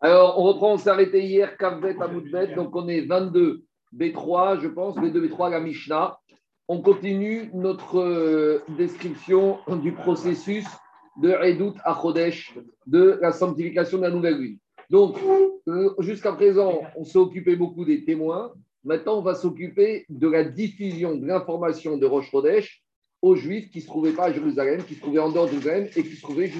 Alors, on reprend, on s'est arrêté hier, Kavvet Amoudbet, donc on est 22 B3, je pense, B2, B3, la Mishnah. On continue notre euh, description du processus de Edout à Chodesh, de la sanctification de la nouvelle lune. Donc, euh, jusqu'à présent, on s'est occupé beaucoup des témoins. Maintenant, on va s'occuper de la diffusion de l'information de Rosh Chodesh aux Juifs qui ne se trouvaient pas à Jérusalem, qui se trouvaient en dehors de Jérusalem et qui se trouvaient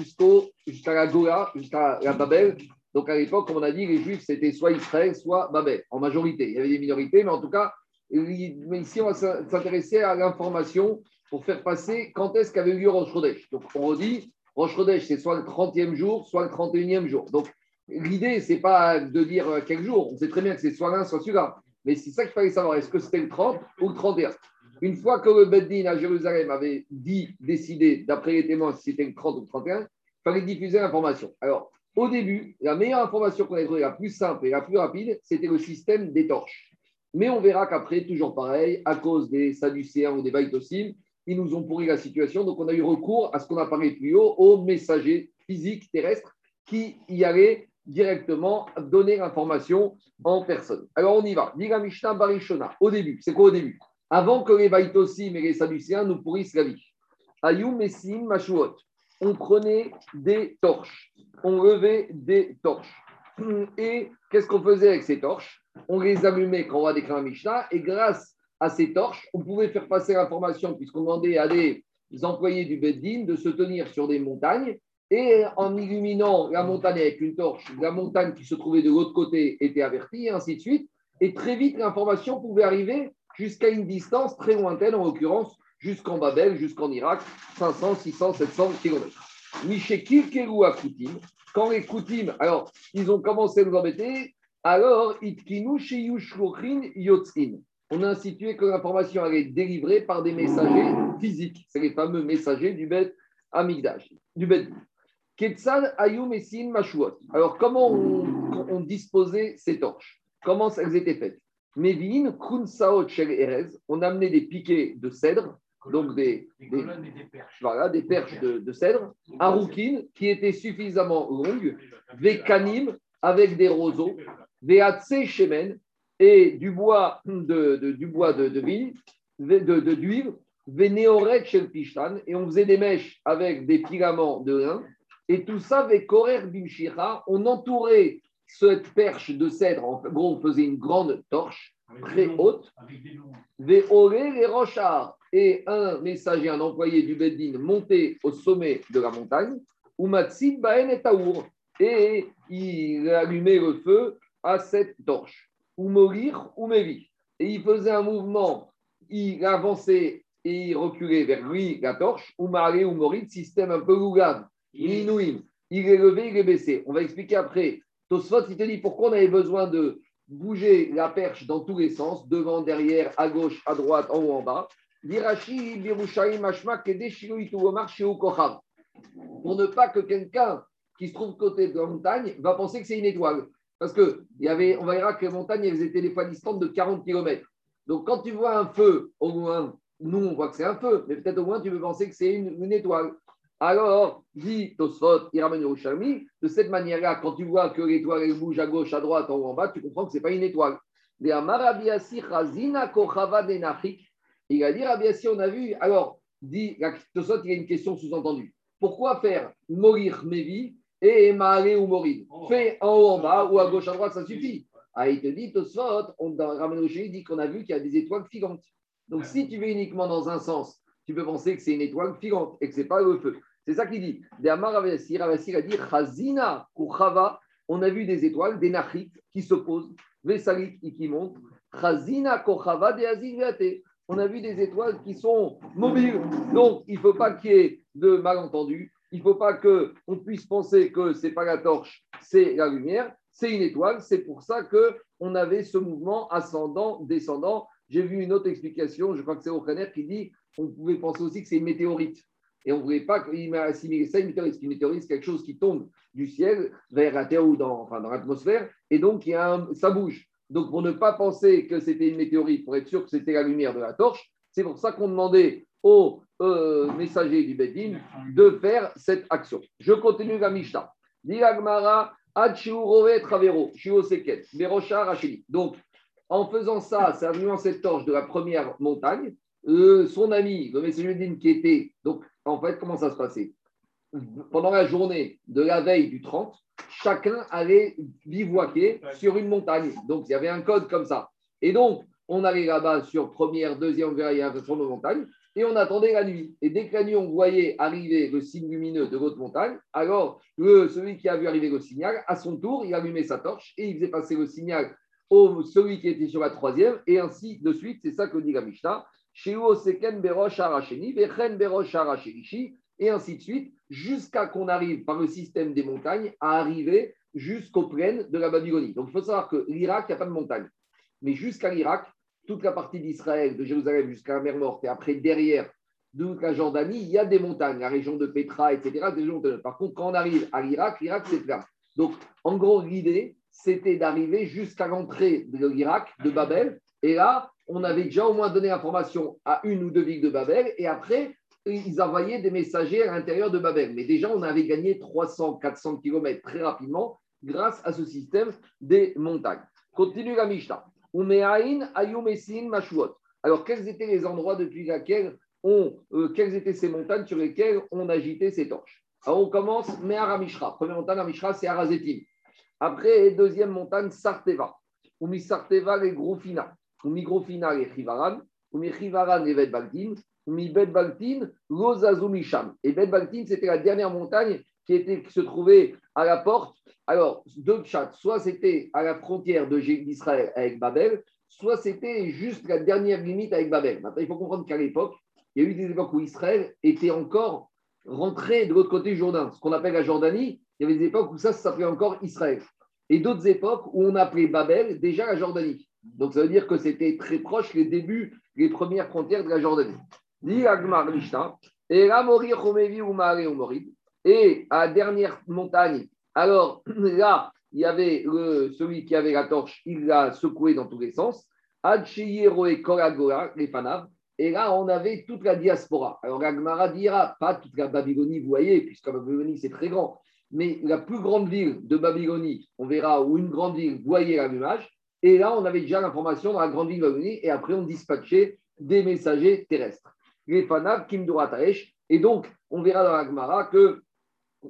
jusqu'à la Gola, jusqu'à la Babel. Donc, à l'époque, comme on a dit, les Juifs, c'était soit Israël, soit Babel, en majorité. Il y avait des minorités, mais en tout cas, ici, on va s'intéresser à l'information pour faire passer quand est-ce qu'avait lieu Rosh Chodesh. Donc, on redit, Rosh Chodesh, c'est soit le 30e jour, soit le 31e jour. Donc, l'idée, ce n'est pas de dire euh, quel jour. On sait très bien que c'est soit l'un, soit celui-là. Mais c'est ça qu'il fallait savoir. Est-ce que c'était le 30 ou le 31 Une fois que le Beddin à Jérusalem avait dit, décidé, d'après les témoins, si c'était le 30 ou le 31, il fallait diffuser l'information. Alors, au début, la meilleure information qu'on a trouvée, la plus simple et la plus rapide, c'était le système des torches. Mais on verra qu'après, toujours pareil, à cause des Sadducéens ou des Baïtosim, ils nous ont pourri la situation. Donc, on a eu recours à ce qu'on a parlé plus haut, aux messagers physiques terrestres qui y allaient directement donner l'information en personne. Alors, on y va. Diga Mishnah Barishona. Au début, c'est quoi au début? Avant que les Baïtosim et les Sadducéens nous pourrissent la vie. Ayum Messim Mashuot. On prenait des torches. On levait des torches. Et qu'est-ce qu'on faisait avec ces torches? On les allumait quand on va décrire la Mishnah. Et grâce à ces torches, on pouvait faire passer l'information, puisqu'on demandait à des employés du Beddin de se tenir sur des montagnes. Et en illuminant la montagne avec une torche, la montagne qui se trouvait de l'autre côté était avertie, et ainsi de suite. Et très vite, l'information pouvait arriver jusqu'à une distance très lointaine, en l'occurrence jusqu'en Babel, jusqu'en Irak, 500, 600, 700 km. Mishekil Keru Koutim, quand les Koutim, alors, ils ont commencé à nous embêter, alors, Itkinu Yotzin on a institué que l'information allait être délivrée par des messagers physiques. C'est les fameux messagers du Bet Amigdash, du Bet. Ketzal Ayum Mashuot. Alors, comment on, disposait ces torches? Comment elles étaient faites? Erez, on amenait des piquets de cèdre, donc des, des, perches. Voilà, des perches de, de cèdre, Arukin, qui étaient suffisamment longues, Vekanim, avec des roseaux, Veatse Shemen, et du bois de, du bois de, de vigne, de, de d'huile, chez Pishtan, et on faisait des mèches avec des filaments de lin, et tout ça avec Korer Bimshira, on entourait cette perche de cèdre, en gros, on faisait une grande torche très haute, Véoré les rochards, et un messager, un employé du Beddin montait au sommet de la montagne, Umatsid Baen et Taour, et il allumait le feu à cette torche ou mourir ou mévi. Et il faisait un mouvement, il avançait et il reculait vers lui la torche, ou maré ou morit, système un peu lougav, inouïm. Il est levé, il est baissé. On va expliquer après. Tosfot, il te dit pourquoi on avait besoin de bouger la perche dans tous les sens, devant, derrière, à gauche, à droite, en haut, en bas. Pour ne pas que quelqu'un qui se trouve côté de la montagne va penser que c'est une étoile. Parce que y avait, on verra que les montagnes, elles étaient des fois distantes de 40 km. Donc, quand tu vois un feu, au loin, nous, on voit que c'est un feu, mais peut-être au moins, tu peux penser que c'est une, étoile. Alors, dit Tosfot, il ramène Yerushalmi, de cette manière-là, quand tu vois que l'étoile elle bouge à gauche, à droite, en haut, en bas, tu comprends que ce n'est pas une étoile. Il a dit, Rabiasi, on a vu. Alors, dit Tosfot, il y a une question sous-entendue. Pourquoi faire mourir Mevi et Mahalé ou Morid? Fait en haut, en bas ou à gauche, à droite, ça suffit. Ah, il te dit, Tosfot, on ramène au il dit qu'on a vu qu'il y a des étoiles filantes. Donc, si tu veux uniquement dans un sens, tu peux penser que c'est une étoile filante et que ce n'est pas le feu. C'est ça qu'il dit. A dit Chazina ou Chava, on a vu des étoiles, des nachit qui s'opposent, Vesalit qui montent. Chazina Kochava de On a vu des étoiles qui sont mobiles. Donc, il ne faut pas qu'il y ait de malentendus il ne faut pas qu'on puisse penser que ce n'est pas la torche, c'est la lumière, c'est une étoile. C'est pour ça qu'on avait ce mouvement ascendant, descendant. J'ai vu une autre explication, je crois que c'est O'Connor qui dit qu'on pouvait penser aussi que c'est une météorite. Et on ne voulait pas qu'il m'a assimilé ça une météorite. Une météorite, c'est quelque chose qui tombe du ciel vers la Terre ou dans, enfin, dans l'atmosphère, et donc il y a ça bouge. Donc pour ne pas penser que c'était une météorite, pour être sûr que c'était la lumière de la torche, c'est pour ça qu'on demandait aux euh, messager du Bedin de faire cette action. Je continue la Mishnah. Donc, en faisant ça, ça allumant cette torche de la première montagne, euh, son ami, le messager qui était. Donc, en fait, comment ça se passait? Pendant la journée de la veille du 30, chacun allait bivouaquer sur une montagne. Donc, il y avait un code comme ça. Et donc, on allait là-bas sur première, deuxième, on verra, il y a sur nos montagnes, et on attendait la nuit. Et dès que la nuit, on voyait arriver le signe lumineux de l'autre montagne, alors le, celui qui a vu arriver le signal, à son tour, il allumait sa torche et il faisait passer le signal au celui qui était sur la troisième, et ainsi de suite. C'est ça que dit la Mishnah. Et ainsi de suite, jusqu'à qu'on arrive par le système des montagnes à arriver jusqu'aux plaines de la Babylonie. Donc il faut savoir que l'Irak, il n'y a pas de montagne. Mais jusqu'à l'Irak, toute la partie d'Israël, de Jérusalem jusqu'à la mer Morte, et après derrière, toute la Jordanie, il y a des montagnes, la région de Petra, etc. Par contre, quand on arrive à l'Irak, l'Irak, c'est plat. Donc, en gros, l'idée, c'était d'arriver jusqu'à l'entrée de l'Irak, de Babel. Et là, on avait déjà au moins donné l'information à une ou deux villes de Babel. Et après, ils envoyaient des messagers à l'intérieur de Babel. Mais déjà, on avait gagné 300, 400 km très rapidement grâce à ce système des montagnes. Continue la Mishnah. Alors, quels étaient les endroits depuis lesquels on, euh, quelles étaient ces montagnes sur lesquelles on agitait ces torches? Alors, on commence Meharamishra. Première montagne, Amishra, c'est Arazetim. Après, deuxième montagne, Sarteva. Umi Sarteva, les Grofina. Umi Grofina, les Chivaran. Umi Chivaran, les Bet Baltin. Umi Bet Baltin, Lozazumisham. Et Bet Baltin, c'était la dernière montagne qui, était, qui se trouvait à la porte alors, deux chats, soit c'était à la frontière d'Israël avec Babel, soit c'était juste la dernière limite avec Babel. Maintenant, il faut comprendre qu'à l'époque, il y a eu des époques où Israël était encore rentré de l'autre côté du Jourdain, ce qu'on appelle la Jordanie. Il y avait des époques où ça, ça s'appelait encore Israël. Et d'autres époques où on appelait Babel déjà la Jordanie. Donc, ça veut dire que c'était très proche les débuts, les premières frontières de la Jordanie. Et à la dernière montagne alors là, il y avait celui qui avait la torche, il l'a secoué dans tous les sens. et Et là, on avait toute la diaspora. Alors, la dira, pas toute la Babylonie, vous voyez, puisque la Babylonie, c'est très grand. Mais la plus grande ville de Babylonie, on verra, ou une grande ville, voyait l'allumage. Et là, on avait déjà l'information dans la grande ville de Babylonie. Et après, on dispatchait des messagers terrestres. Les Fanav, Kim Et donc, on verra dans la Gemara que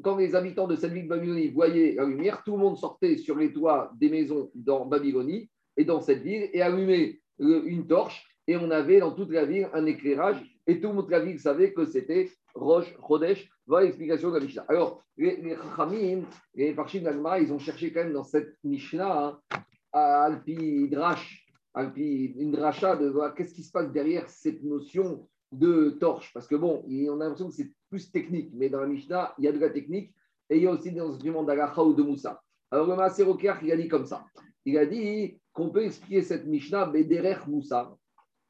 quand les habitants de cette ville de Babylonie voyaient la lumière, tout le monde sortait sur les toits des maisons dans Babylonie et dans cette ville et allumait une torche. Et on avait dans toute la ville un éclairage. Et tout le monde de la ville savait que c'était Roche, Chodesh. Voilà l'explication de la Mishnah. Alors, les, Chachamim, les Parchim ils ont cherché quand même dans cette Mishnah hein, Alpi Drash, Alpi Indracha, de voir qu'est-ce qui se passe derrière cette notion de torche. Parce que bon, on a l'impression que c'est plus technique, mais dans la Mishnah, il y a de la technique et il y a aussi des enseignements d'Alacha ou de Moussa. Alors le Maaser il a dit comme ça. Il a dit qu'on peut expliquer cette Mishnah, derrière Moussa.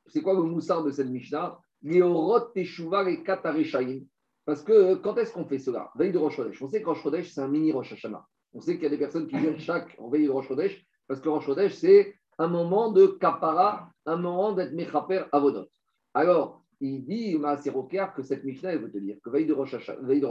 C'est quoi le Moussa de cette Mishnah? Parce que quand est-ce qu'on fait cela? Veille de Rosh On sait que Rosh c'est un mini Rosh. On sait qu'il y a des personnes qui viennent chaque en veille de Rosh parce que Rosh c'est un moment de kapara, un moment d'être mechaper avodot. Alors, il dit, que cette Mishnah, elle veut te dire que veille de Rosh, veille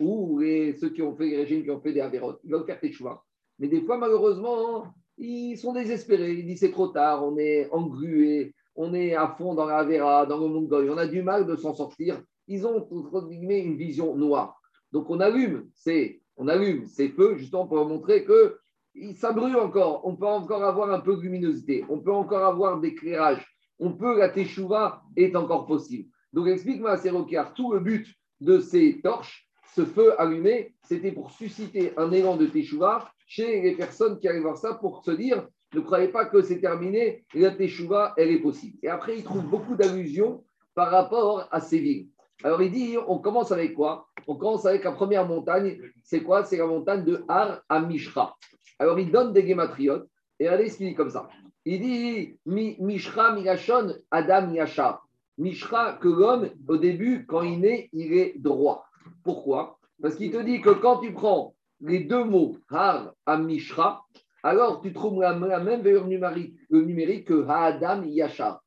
ou ceux qui ont fait les régimes, qui ont fait des avérotes, ils veulent faire tes choix. Mais des fois, malheureusement, ils sont désespérés. Ils disent c'est trop tard, on est engrué, on est à fond dans la Vera, dans le Mongol, on a du mal de s'en sortir. Ils ont une vision noire. Donc on allume, c'est on allume ces feux justement pour montrer que ça brûle encore. On peut encore avoir un peu de luminosité, on peut encore avoir d'éclairage on peut, la teshuva est encore possible. Donc explique-moi, à Rokar, tout le but de ces torches, ce feu allumé, c'était pour susciter un élan de teshuva chez les personnes qui allaient voir ça pour se dire, ne croyez pas que c'est terminé, la teshuva, elle est possible. Et après, il trouve beaucoup d'allusions par rapport à ces villes. Alors il dit, on commence avec quoi? On commence avec la première montagne. C'est quoi? C'est la montagne de Har Amishra. Alors il donne des gématriotes. Et regardez ce qu'il dit comme ça. Il dit Mishra Migashon Adam Yasha. Mishra, que l'homme, au début, quand il naît, il est droit. Pourquoi? Parce qu'il te dit que quand tu prends les deux mots Har à Mishra, alors tu trouves la, même valeur numérique, que Adam Yasha.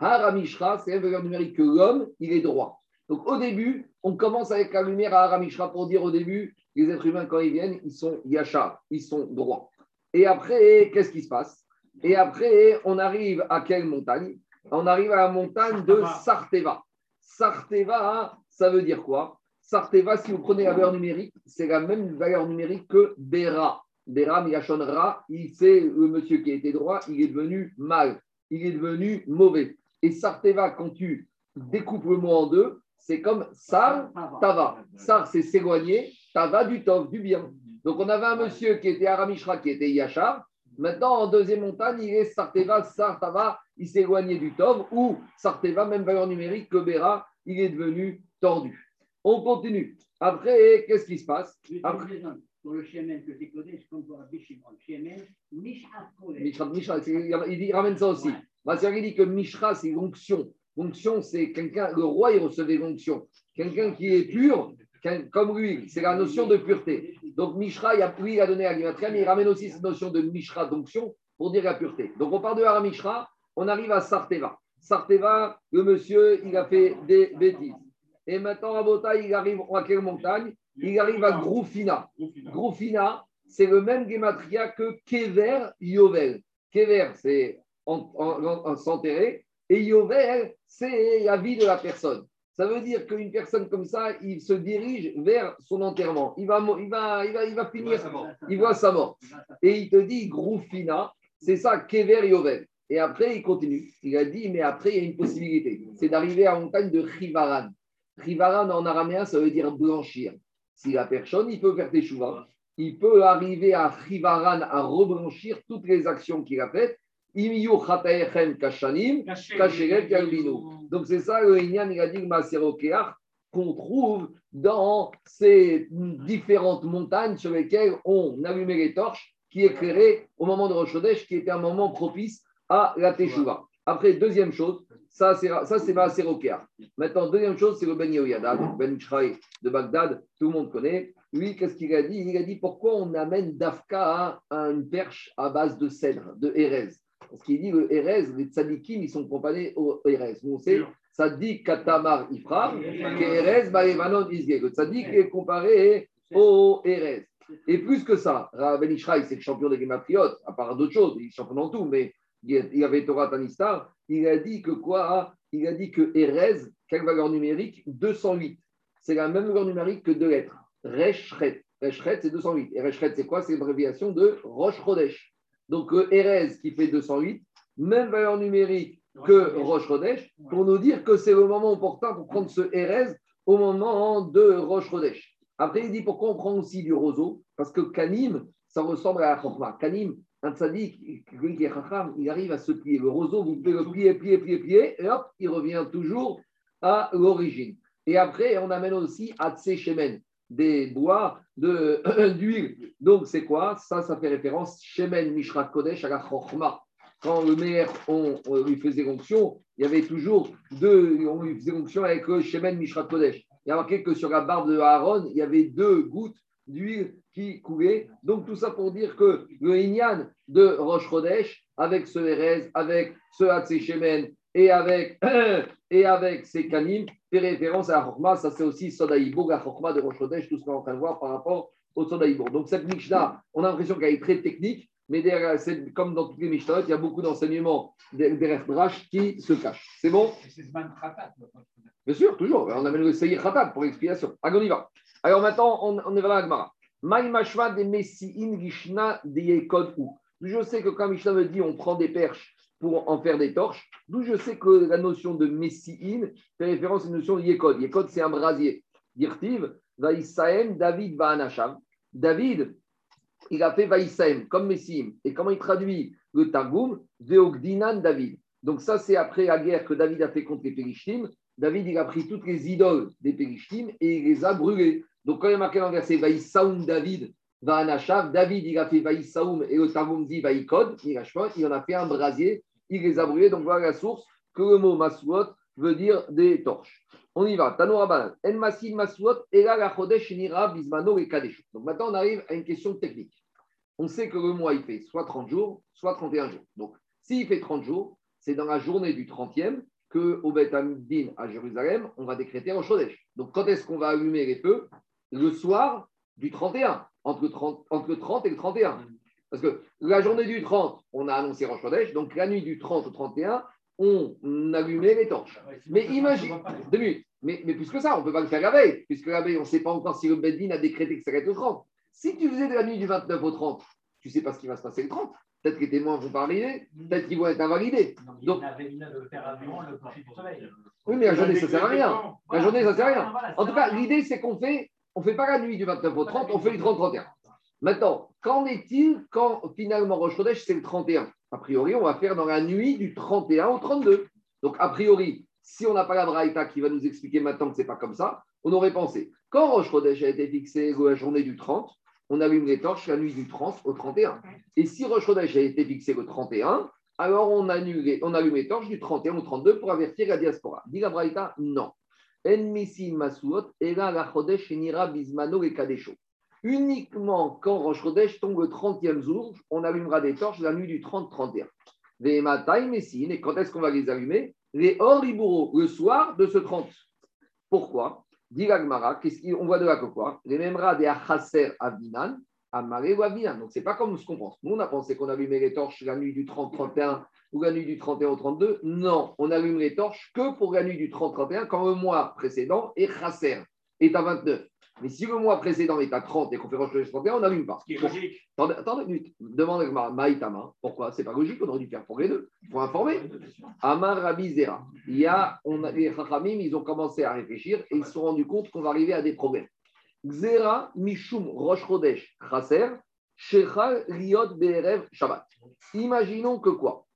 Har à Mishra, c'est la valeur numérique que l'homme, il est droit. Donc au début, on commence avec la lumière à Mishra pour dire au début, les êtres humains, quand ils viennent, ils sont yachar, ils sont droits. Et après, qu'est-ce qui se passe? Et après, on arrive à quelle montagne? On arrive à la montagne de Sarteva. Sarteva, ça veut dire quoi? Sarteva, si vous prenez la valeur numérique, c'est la même valeur numérique que Bera. Bera, Miyashon Ra, c'est le monsieur qui était droit, il est devenu mal, il est devenu mauvais. Et Sarteva, quand tu découpes le mot en deux, c'est comme Sar, Tava. Sar, c'est s'éloigner, Tava du Tov, du bien. Donc on avait un monsieur qui était Aramishra, qui était Yachar. Maintenant, en deuxième montagne, il est Sarteva, Sartava, il s'est éloigné du Tov, ou Sarteva, même valeur numérique que Bera, il est devenu tordu. On continue. Après, qu'est-ce qui se passe? Après... Pour le Shemen que tu connais, c'est comme pour Rabbi Shimon. Shemen, Mishra Mishra, il ramène ça aussi. il dit que Mishra, c'est l'onction. L'onction, c'est quelqu'un, le roi, il recevait l'onction. Quelqu'un qui est pur, comme lui, c'est la notion de pureté. Donc, Mishra, il a, lui, a donné à Gimatria, mais il ramène aussi cette notion de Mishra, d'onction, pour dire la pureté. Donc, on part de Hara Mishra, on arrive à Sarteva. Sarteva, le monsieur, il a fait des bêtises. Et maintenant, à Bota, il arrive à quelle montagne? Il arrive à Groufina. Groufina, c'est le même Gematria que Kever Yovel. Kever, c'est s'enterrer, et Yovel, c'est la vie de la personne. Ça veut dire qu'une personne comme ça, il se dirige vers son enterrement. Il va, il va, il va, il va finir, il voit sa mort. Et il te dit, Groufina, c'est ça, Kever Yovel. Et après, il continue. Il a dit, mais après, il y a une possibilité. C'est d'arriver à la montagne de Rivaran. Rivaran, en araméen, ça veut dire blanchir. Si la personne, il peut faire des chouvas, il peut arriver à Rivaran à reblanchir toutes les actions qu'il a faites donc c'est ça le Inyan, il a dit qu'on trouve dans ces différentes montagnes sur lesquelles on allumait les torches qui éclairaient au moment de Rosh qui était un moment propice à la Teshuvah. Après, deuxième chose, ça c'est ça c'est Maintenant, deuxième chose, c'est le Ben Yehoyada, Ben Chraï de Bagdad, tout le monde connaît. Lui, qu'est-ce qu'il a dit? Il a dit pourquoi on amène Dafka à une perche à base de cèdre, de Erez? Parce qu'il dit le Erez, les tzadikim, ils sont comparés au Erez. On sait, tzadik katamar ifra, que Erez baevanon isge. Le tzadik est comparé au Erez. Et plus que ça, Ben Ishraï, c'est le champion des Gematriot, à part d'autres choses, il est champion dans tout, mais il y avait Torah Tanistar, il a dit que quoi Il a dit que Erez, quelle valeur numérique? 208. C'est la même valeur numérique que deux lettres. Reshret. Reshret, c'est 208. Et Reshret, c'est quoi? C'est l'abréviation de Rosh Chodesh. Donc euh, Erez qui fait 208, même valeur numérique que Roche Rodesh, pour nous dire que c'est le moment opportun pour prendre ce Erez au moment de Roche Rodesh. Après, il dit pourquoi on prend aussi du roseau? Parce que Kanim, ça ressemble à la Chokma. Kanim, un tzaddik, qui est chacham, il arrive à se plier. Le roseau, vous pouvez le plier, plier, plier, plier, et hop, il revient toujours à l'origine. Et après, on amène aussi à Shemen des bois d'huile. Donc, c'est quoi? Ça, ça fait référence Shemen Mishra Kodesh à la Chochma. Quand le maire, on, lui faisait onction, il y avait toujours deux, on lui faisait onction avec le Shemen Mishra Kodesh. Il y a marqué que sur la barbe de Aaron, il y avait deux gouttes d'huile qui coulaient. Donc, tout ça pour dire que le Inyan de Rosh Kodesh, avec ce Erez, avec ce Hatse Shemen et avec, et avec ces canim, fait référence à la Chokma. Ça, c'est aussi Sodaïbourg, la Chokma de Rosh tout ce qu'on est en train de voir par rapport au Sodaïbourg. Donc, cette Mishnah, on a l'impression qu'elle est très technique, mais derrière, comme dans toutes les Mishnahs, il y a beaucoup d'enseignements derrière Drash qui se cachent. C'est bon? Bien sûr, toujours. On amène le Seyyir Khatat pour l'explication. Allez, on y va. Alors maintenant, on, on est vers la Gemara. De Messiin Gishna de Yekod. Je sais que quand Mishnah me dit on prend des perches pour en faire des torches. D'où je sais que la notion de Messiin fait référence à une notion de Yekod. Yekod, c'est un brasier. Dirtiv, Vaïsaem, David Vaanacham. David, il a fait Vaïsaem comme Messim. Et comment il traduit le Targum? Veogdinan David. Donc, ça, c'est après la guerre que David a fait contre les Périshtim. David, il a pris toutes les idoles des Périshtim et il les a brûlées. Donc, quand il y a marqué dans le verset Vaïsaoum David, David, il a fait Vaïsaoum et le Targum dit Vaïkod, il en a fait un brasier il les a brûlés. Donc voilà la source que le mot Masuot veut dire des torches. On y va. Tanoura En Masin Masuot, et là la Chodesh Nira Bismano et Kadesh. Donc maintenant on arrive à une question technique. On sait que le mois il fait soit 30 jours, soit 31 jours. Donc s'il fait 30 jours, c'est dans la journée du 30e que au Beth à Jérusalem, on va décréter en Chodesh. Donc quand est-ce qu'on va allumer les feux? Le soir du 31, entre, 30, entre le 30 et le 31. Parce que la journée du 30, on a annoncé Rosh Chodesh, donc la nuit du 30 au 31, on allumait les torches. Mais imagine, deux minutes, mais, mais plus que ça, on ne peut pas le faire la veille, puisque la veille, on ne sait pas encore si le Beddin a décrété que ça va être le 30. Si tu faisais de la nuit du 29 au 30, tu ne sais pas ce qui va se passer le 30. Peut-être que les témoins vont pas arriver, peut-être qu'ils vont être invalidés. Donc, oui, mais la journée, ça ne sert à rien. La journée, ça ne sert à rien. En tout cas, l'idée, c'est qu'on fait, on fait pas la nuit du 29 au 30, on fait du 30-31. Maintenant, qu'en est-il quand finalement Roche Chodesh, c'est le 31 A priori, on va faire dans la nuit du 31 au 32. Donc, a priori, si on n'a pas la Braïta qui va nous expliquer maintenant que ce n'est pas comme ça, on aurait pensé, quand Roche Chodesh a été fixé la journée du 30, on allume les torches la nuit du 30 au 31. Et si Roche Chodesh a été fixé le 31, alors on, annule, on allume les torches du 31 au 32 pour avertir la diaspora. Dit la Braïta, non. Masuot, la Chodesh bismano et kadesho. Uniquement quand Rosh Chodesh tombe le 30e jour, on allumera des torches la nuit du 30-31. Et quand est-ce qu'on va les allumer? Les Oriburo, le soir de ce 30. Pourquoi? Dit on voit de là que quoi? Les Memra des Achaser Avinan, Amare ou Avinan. Donc, ce n'est pas comme ce qu'on pense. Nous, on a pensé qu'on allumait les torches la nuit du 30-31 ou la nuit du 31 au 32. Non, on allume les torches que pour la nuit du 30-31 quand le mois précédent est Chaser, est à 29. Mais si le mois précédent est à 30 et qu'on fait Rosh 31, on n'allume pas. Ce qui est logique. Attendez, attendez une minute. Demande à Maïtama. Pourquoi C'est pas logique, on aurait dû faire pour les deux. Il faut informer. Amar Rabbi Zera. Il y a, on a, les Chachamim, ils ont commencé à réfléchir et ils se sont rendus compte qu'on va arriver à des problèmes. Zera Mishum Rosh Chodesh Chaser Shechal Riot Be'erev Shabbat. Imaginons que quoi?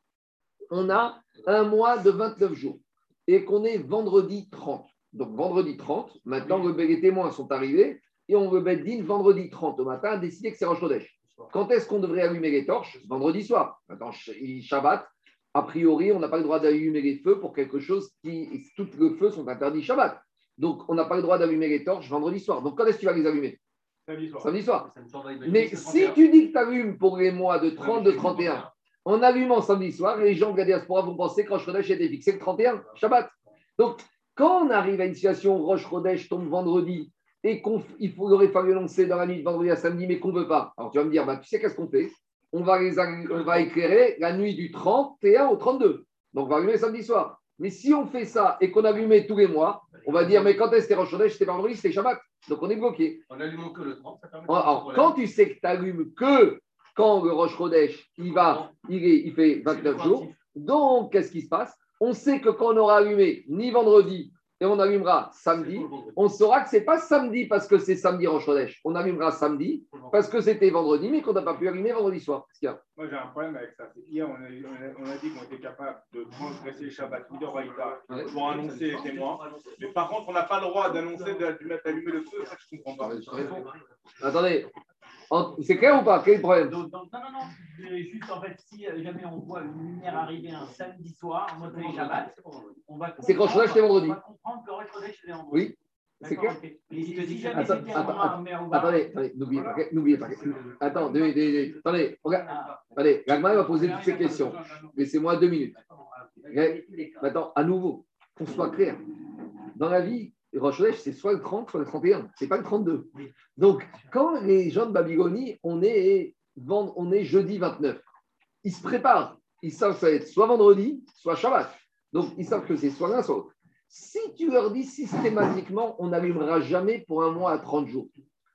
On a un mois de 29 jours et qu'on est vendredi 30. Donc vendredi 30, maintenant les témoins sont arrivés et on le din vendredi 30 au matin a décidé que c'est Rosh Chodesh. Quand est-ce qu'on devrait allumer les torches? Vendredi soir. Maintenant, Shabbat, a priori, on n'a pas le droit d'allumer les feux pour quelque chose qui. Tous les feux sont interdits Shabbat. Donc, on n'a pas le droit d'allumer les torches vendredi soir. Donc, quand est-ce que tu vas les allumer? Samedi soir. Mais si tu dis que tu allumes pour les mois de 30, de 31, en allumant samedi soir, les gens de la diaspora vont penser que Rosh Chodesh était fixé le 31, Shabbat. Donc, quand on arrive à une situation où Roche Rodèche tombe vendredi et qu'il aurait fallu lancer dans la nuit de vendredi à samedi, mais qu'on ne veut pas, alors tu vas me dire, bah, tu sais qu'est-ce qu'on fait? On va, on va éclairer la nuit du 31 au 32. Donc on va allumer samedi soir. Mais si on fait ça et qu'on allumait tous les mois, on va dire, mais quand est-ce que Roche Rodèche C'était vendredi, c'était Shabbat? Donc on est bloqué. On allume que le 30, ça permet Alors, quand tu sais que tu allumes que quand le Roche Rodèche, il, va, il, il fait 29 jours, donc qu'est-ce qui se passe? On sait que quand on aura allumé ni vendredi et on allumera samedi, on saura que ce n'est pas samedi parce que c'est samedi Rosh On allumera samedi parce que c'était vendredi, mais qu'on n'a pas pu allumer vendredi soir. Moi, j'ai un problème avec ça. Hier, on a, dit qu'on était capable de transgresser le Shabbat pour annoncer les témoins. Mais par contre, on n'a pas le droit d'annoncer d'allumer le feu. Ça, je ne comprends pas. Attendez, c'est clair ou pas? Quel est le problème non, non, non. Juste en fait, si euh, jamais on voit une lumière arriver un samedi soir, en mode Shabbat, on va. C'est quand je vendredi. On va comprendre que Rosh Chodesh c'était vendredi. Oui. C'est clair si attends, Attendez, attendez, n'oubliez pas. N'oubliez pas. Attends, attendez, regarde. Allez, Ragmar va poser toutes ces questions. Laissez-moi deux minutes. Maintenant, à nouveau, qu'on soit clair. Dans la vie, Rosh c'est soit le 30, soit le 31. Ce n'est pas le 32. Donc, quand les gens de Babylonie, on est, on est jeudi 29, ils se préparent. Ils savent que ça va être soit vendredi, soit Shabbat. Donc, ils savent que c'est soit l'un, soit l'autre. Si tu leur dis systématiquement, on n'allumera jamais pour un mois à 30 jours.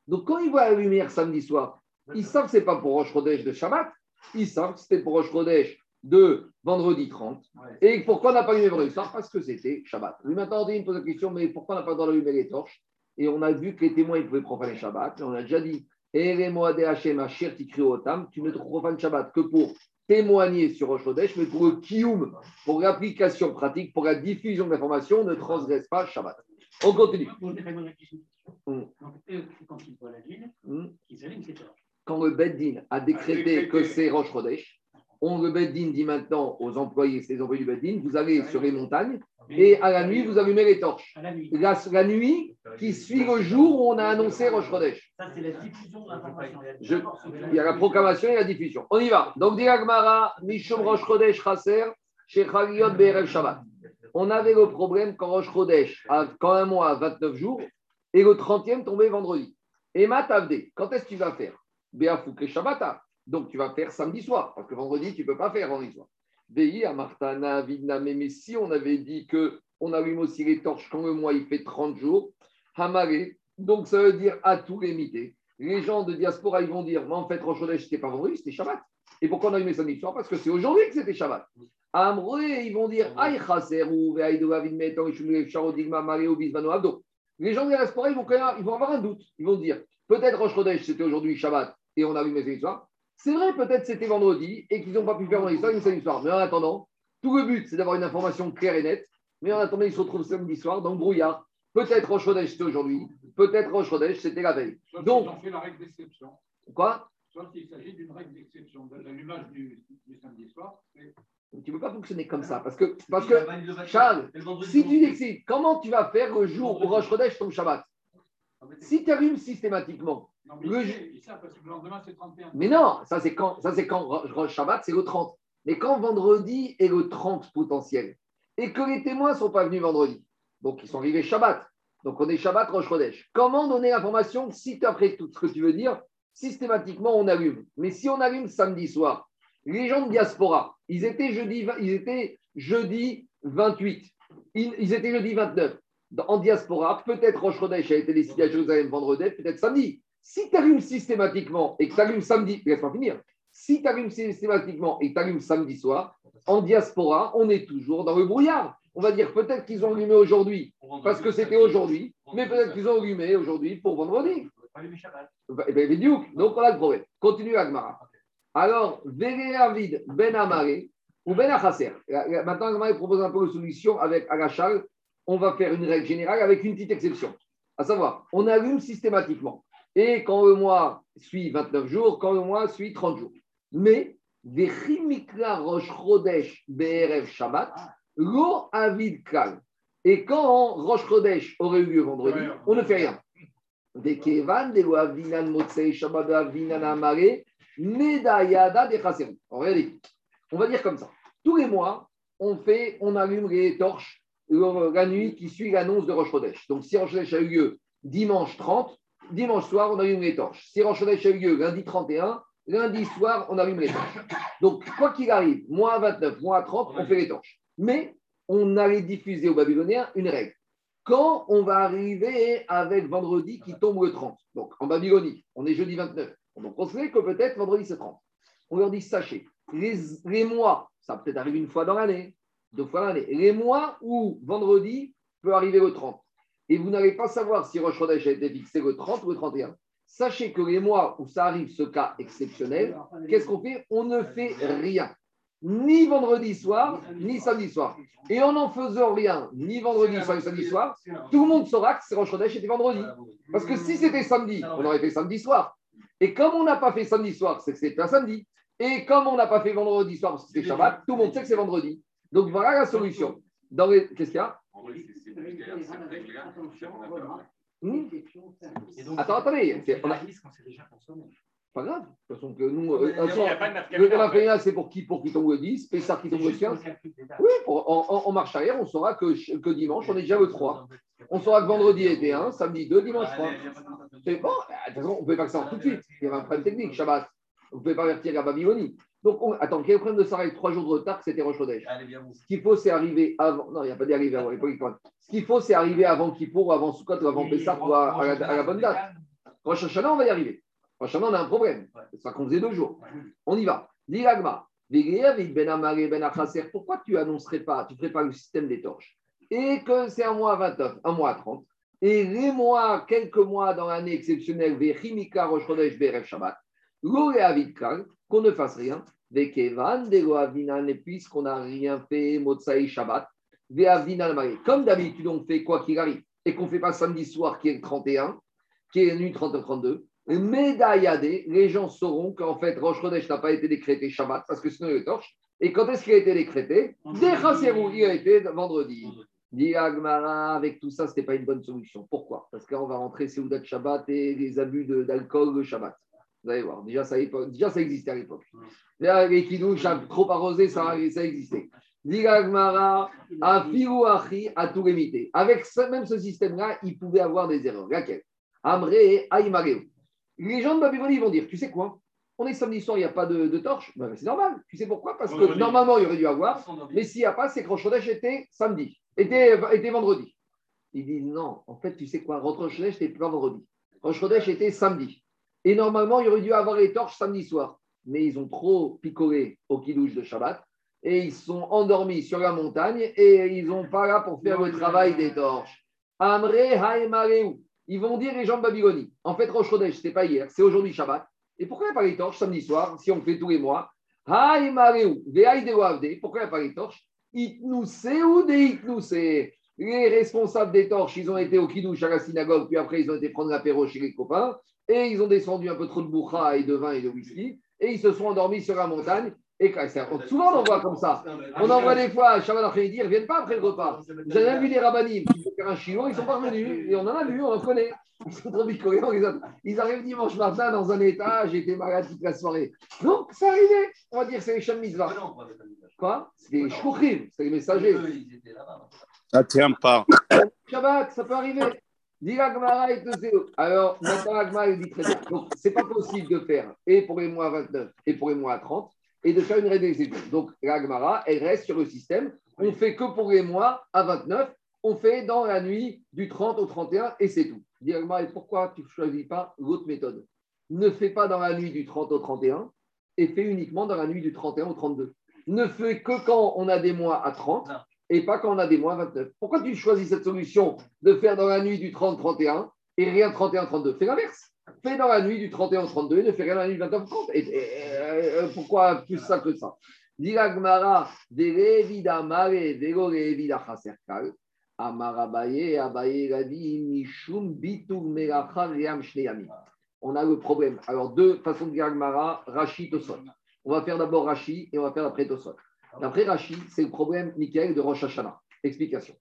Donc, quand ils voient la lumière samedi soir, ils savent que ce n'est pas pour Rosh Chodesh de Shabbat, ils savent que c'était pour Rosh Chodesh de vendredi 30. Et pourquoi on n'a pas allumé vendredi soir? Parce que c'était Shabbat. Lui, maintenant, il me pose la question, mais pourquoi on n'a pas le droit d'allumer les torches? Et on a vu que les témoins, ils pouvaient profaner Shabbat. on a déjà dit, tu ne profanes Shabbat que pour témoigner sur Rosh mais pour le kiyum, pour l'application pratique, pour la diffusion de l'information, ne transgresse pas Shabbat. On continue. Quand le Beddin a décrété que c'est Rosh Chodesh, on le Beddin dit maintenant aux employés, ces employés du Beddin, vous allez sur les montagnes et à la nuit, vous allumez les torches. La, la nuit qui suit le jour où on a annoncé Rosh Chodesh. Ça, c'est la diffusion de l'information. Il y a la proclamation et la diffusion. On y va. Donc, dit Agmara, Mishum Rosh Chodesh Chaser, Shechaliot Be'erev Shabbat. On avait le problème quand Rosh Chodesh, quand un mois, 29 jours, et le 30e tombait vendredi. Et Matavde, quand est-ce que tu vas faire? Béafouke Shabbata. Donc tu vas faire samedi soir, parce que vendredi, tu ne peux pas faire vendredi soir. Veillez à Martana, Vidna, mais si on avait dit que on allume aussi les torches quand le mois il fait 30 jours, Hamare, donc ça veut dire à tout limiter. Les gens de diaspora, ils vont dire, mais en fait, Rosh Chodesh, c'était pas vendredi, c'était Shabbat. Et pourquoi on a allumé samedi soir? Parce que c'est aujourd'hui que c'était Shabbat. Amré, ils vont dire, Aïe Chaser, ou Les gens de diaspora, ils vont, ils vont avoir un doute. Ils vont dire, peut-être Rosh c'était aujourd'hui Shabbat, et on a allumé samedi soir. C'est vrai, peut-être c'était vendredi et qu'ils n'ont pas pu faire vendredi soir, une samedi soir. Mais en attendant, tout le but, c'est d'avoir une information claire et nette. Mais en attendant, ils se retrouvent samedi soir dans le brouillard. Peut-être Rosh c'était aujourd'hui. Peut-être Rosh c'était la veille. Sauf Donc, ils ont fait la règle d'exception. quoi? Sauf qu'il s'agit d'une règle d'exception. De L'allumage du, du samedi soir, c'est Tu ne peux pas fonctionner comme ça. Parce que, parce que Charles, si tu décides, comment tu vas faire le jour où Rosh Chodesh tombe Shabbat? Si tu allumes systématiquement, Non, mais Le ils ju- savent- ils savent parce que le lendemain, c'est 31. mais non, ça c'est quand, ça c'est quand Rosh Shabbat, c'est le 30. Mais quand vendredi est le 30 potentiel, et que les témoins ne sont pas venus vendredi, donc ils sont arrivés Shabbat, donc on est Shabbat Rosh Chodesh. Comment donner l'information si tu après tout ce que tu veux dire, systématiquement on allume Mais si on allume samedi soir, les gens de diaspora, ils étaient jeudi, ils étaient jeudi 28, ils, ils étaient jeudi 29. En diaspora, peut-être Rosh Chodesh a été décidé à Jérusalem vendredi, peut-être samedi. Si tu allumes systématiquement et que tu allumes samedi, laisse-moi finir. Si tu allumes systématiquement et que tu allumes samedi soir, en diaspora, on est toujours dans le brouillard. On va dire peut-être qu'ils ont allumé aujourd'hui parce que c'était aujourd'hui, mais peut-être qu'ils ont allumé aujourd'hui pour vendredi. Allumer Shabbat. Eh ben, Bidiouk. Donc on a le problème. Continue Agmara. Alors, Véréavid Ben Amaré ou Ben la- Maintenant, Agmara propose un peu de solution avec Agachal. On va faire une règle générale avec une petite exception. À savoir, on allume systématiquement. Et quand le mois suit 29 jours, quand le mois suit 30 jours. Mais, Vechimikla Rosh Chodesh BRF Shabbat, Lo Avid Kal. Et quand Rosh Chodesh aurait eu lieu vendredi, on ne fait rien. Des Kevan, des Loavinan Motsei Shabbat Avinan Amare, Neda Yada des. En réalité, on va dire comme ça. Tous les mois, on fait, on allume les torches la nuit qui suit l'annonce de Rosh Chodesh. Donc, si Rosh Chodesh a eu lieu dimanche 30, dimanche soir, on allume les torches. Si Rosh Chodesh a eu lieu lundi 31, lundi soir, on allume les torches. Donc, quoi qu'il arrive, mois 29, mois 30, on fait les torches. Mais on allait diffuser aux Babyloniens une règle. Quand on va arriver avec vendredi qui tombe le 30, donc en Babylonie, on est jeudi 29, donc on sait que peut-être vendredi c'est 30. On leur dit, sachez, les, les mois, ça peut être arriver une fois dans l'année, dans l'année, les mois où vendredi peut arriver le 30, et vous n'allez pas savoir si Rosh Chodesh a été fixé le 30 ou le 31. Sachez que les mois où ça arrive, ce cas exceptionnel, qu'est-ce qu'on fait? On ne fait rien. Ni vendredi soir, ni samedi soir. Et en n'en faisant rien, ni vendredi soir, ni samedi soir, tout le monde saura que c'est Rosh était vendredi. Parce que si c'était samedi, on aurait fait samedi soir. Et comme on n'a pas fait samedi soir, c'est que c'était un samedi. Et comme on n'a pas fait vendredi soir parce que c'était Shabbat, tout le monde sait que c'est vendredi. Donc voilà la solution. Dans les... Qu'est-ce qu'il y a? Attends, attendez. c'est- on a- risque quand c'est déjà consommé. Pas grave. De toute façon, que nous. euh, façon, le. Raffaella, c'est pour qui Pour qui tombe le 10, Pessar qui tombe le juste pour 15. le calcul des dates. Oui, pour- en, en- en marche arrière, on saura que, que dimanche, on est déjà le 3. On saura que vendredi était 1, samedi 2, dimanche 3. C'est bon, bah, de toute façon, on ne pouvait pas que ça en tout de suite. Il y avait un problème technique, Shabbat. Vous ne pouvez pas avertir la Babylonie. Donc, on- attends, quel est le problème de avec trois jours de retard que c'était Rosh. Ce qu'il faut, c'est arriver avant. Non, il n'y a pas d'arriver avant. croire. Ce qu'il faut, c'est arriver avant Kippour, ou avant Sukkot, ou avant Pessah, ou à, à la, à la bonne date. Rosh Hashanah, on va y arriver. Rosh Hashanah, on a un problème. C'est ça qu'on faisait deux jours. On y va. Dis l'agma. avec Ben Amaré, Ben Achaser, pourquoi tu annoncerais pas, tu ne ferais pas le système des torches Et que c'est un mois à 29, un mois à 30. Et les mois, quelques mois dans l'année exceptionnelle, Vechimika, Rosh Chodesh, Berev Shabbat, qu'on ne fasse rien, et puisqu'on n'a rien fait, Motsai Shabbat. Comme d'habitude, on fait quoi qu'il arrive, et qu'on ne fait pas samedi soir qui est le 31, qui est la nuit 30-32, Médaillade, les gens sauront qu'en fait, Rosh Chodesh n'a pas été décrété Shabbat, parce que sinon il est torche. Et quand est-ce qu'il a été décrété? Dès Chasserou, il a été vendredi. Dit Agmara, avec tout ça, ce n'était pas une bonne solution. Pourquoi? Parce qu'on va rentrer Seoudat Shabbat et les abus d'alcool le Shabbat. Vous allez voir, déjà ça, déjà, ça existait à l'époque. Les kidouches trop arrosés, ça, ça existait. Avec ce- même ce système-là, il pouvait avoir des erreurs. Laquelle? Amré Aïmareo. Les gens de Babylonie vont dire Tu sais quoi? On est samedi soir, il n'y a pas de, de torche. Ben, c'est normal. Tu sais pourquoi? Parce que normalement, il y aurait dû avoir. Mais s'il n'y a pas, c'est que Rosh était samedi, était, était vendredi. Ils disent non, en fait, tu sais quoi, Rosh Chodesh n'était pas vendredi. Rosh Chodesh était samedi. Et normalement, il aurait dû avoir les torches samedi soir. Mais ils ont trop picolé au kidouche de Shabbat et ils sont endormis sur la montagne et ils n'ont pas là pour faire le travail des torches. Amré Haemareu. Ils vont dire les gens de Babylonie. En fait, Rosh Chodesh, ce n'est pas hier, c'est aujourd'hui Shabbat. Et pourquoi il n'y a pas les torches samedi soir si on fait tous les mois? Pourquoi il n'y a pas les torches? Ou de Itnousé? Les responsables des torches, ils ont été au Kidouche à la synagogue, puis après ils ont été prendre l'apéro chez les copains, et ils ont descendu un peu trop de boucha et de vin et de whisky, et ils se sont endormis sur la montagne. Et souvent on en voit comme ça. On en voit des fois à Shabbat après-midi, ils ne reviennent pas après le repas. J'ai même vu des rabbinim qui vont faire un chillon, ils sont pas revenus. Et on en a vu, on en connaît. Ils sont trop bicolés, Ils arrivent dimanche matin dans un état, j'étais malade toute la soirée. Donc, c'est arrivé. On va dire c'est les Shem Mitzvah. Quoi? C'est les shkouchim, c'est les messagers. Ça tient pas. Shabbat, ça peut arriver. Alors, maintenant, Gemara, elle dit très bien. Donc, c'est pas possible de faire et pour les mois 29 et pour les mois 30 et de faire une réduction. Donc, la Gemara, elle reste sur le système. On fait que pour les mois à 29. On fait dans la nuit du 30 au 31 et c'est tout. Et pourquoi tu ne choisis pas l'autre méthode? Ne fais pas dans la nuit du 30 au 31 et fais uniquement dans la nuit du 31 au 32. Ne fais que quand on a des mois à 30 et pas quand on a des mois à 29. Pourquoi tu choisis cette solution de faire dans la nuit du 30-31 et rien 31-32 Fais l'inverse. Fais dans la nuit du 31 au 32 et ne fais rien dans la nuit du 29-30. Et, et, euh, pourquoi plus ça que ça? On a le problème. Alors, deux façons de Gemara, Rashi, Tosot. On va faire d'abord Rashi et on va faire après Tosot. D'après Rashi, c'est le problème, Michael, de Rosh Hashanah. Explication.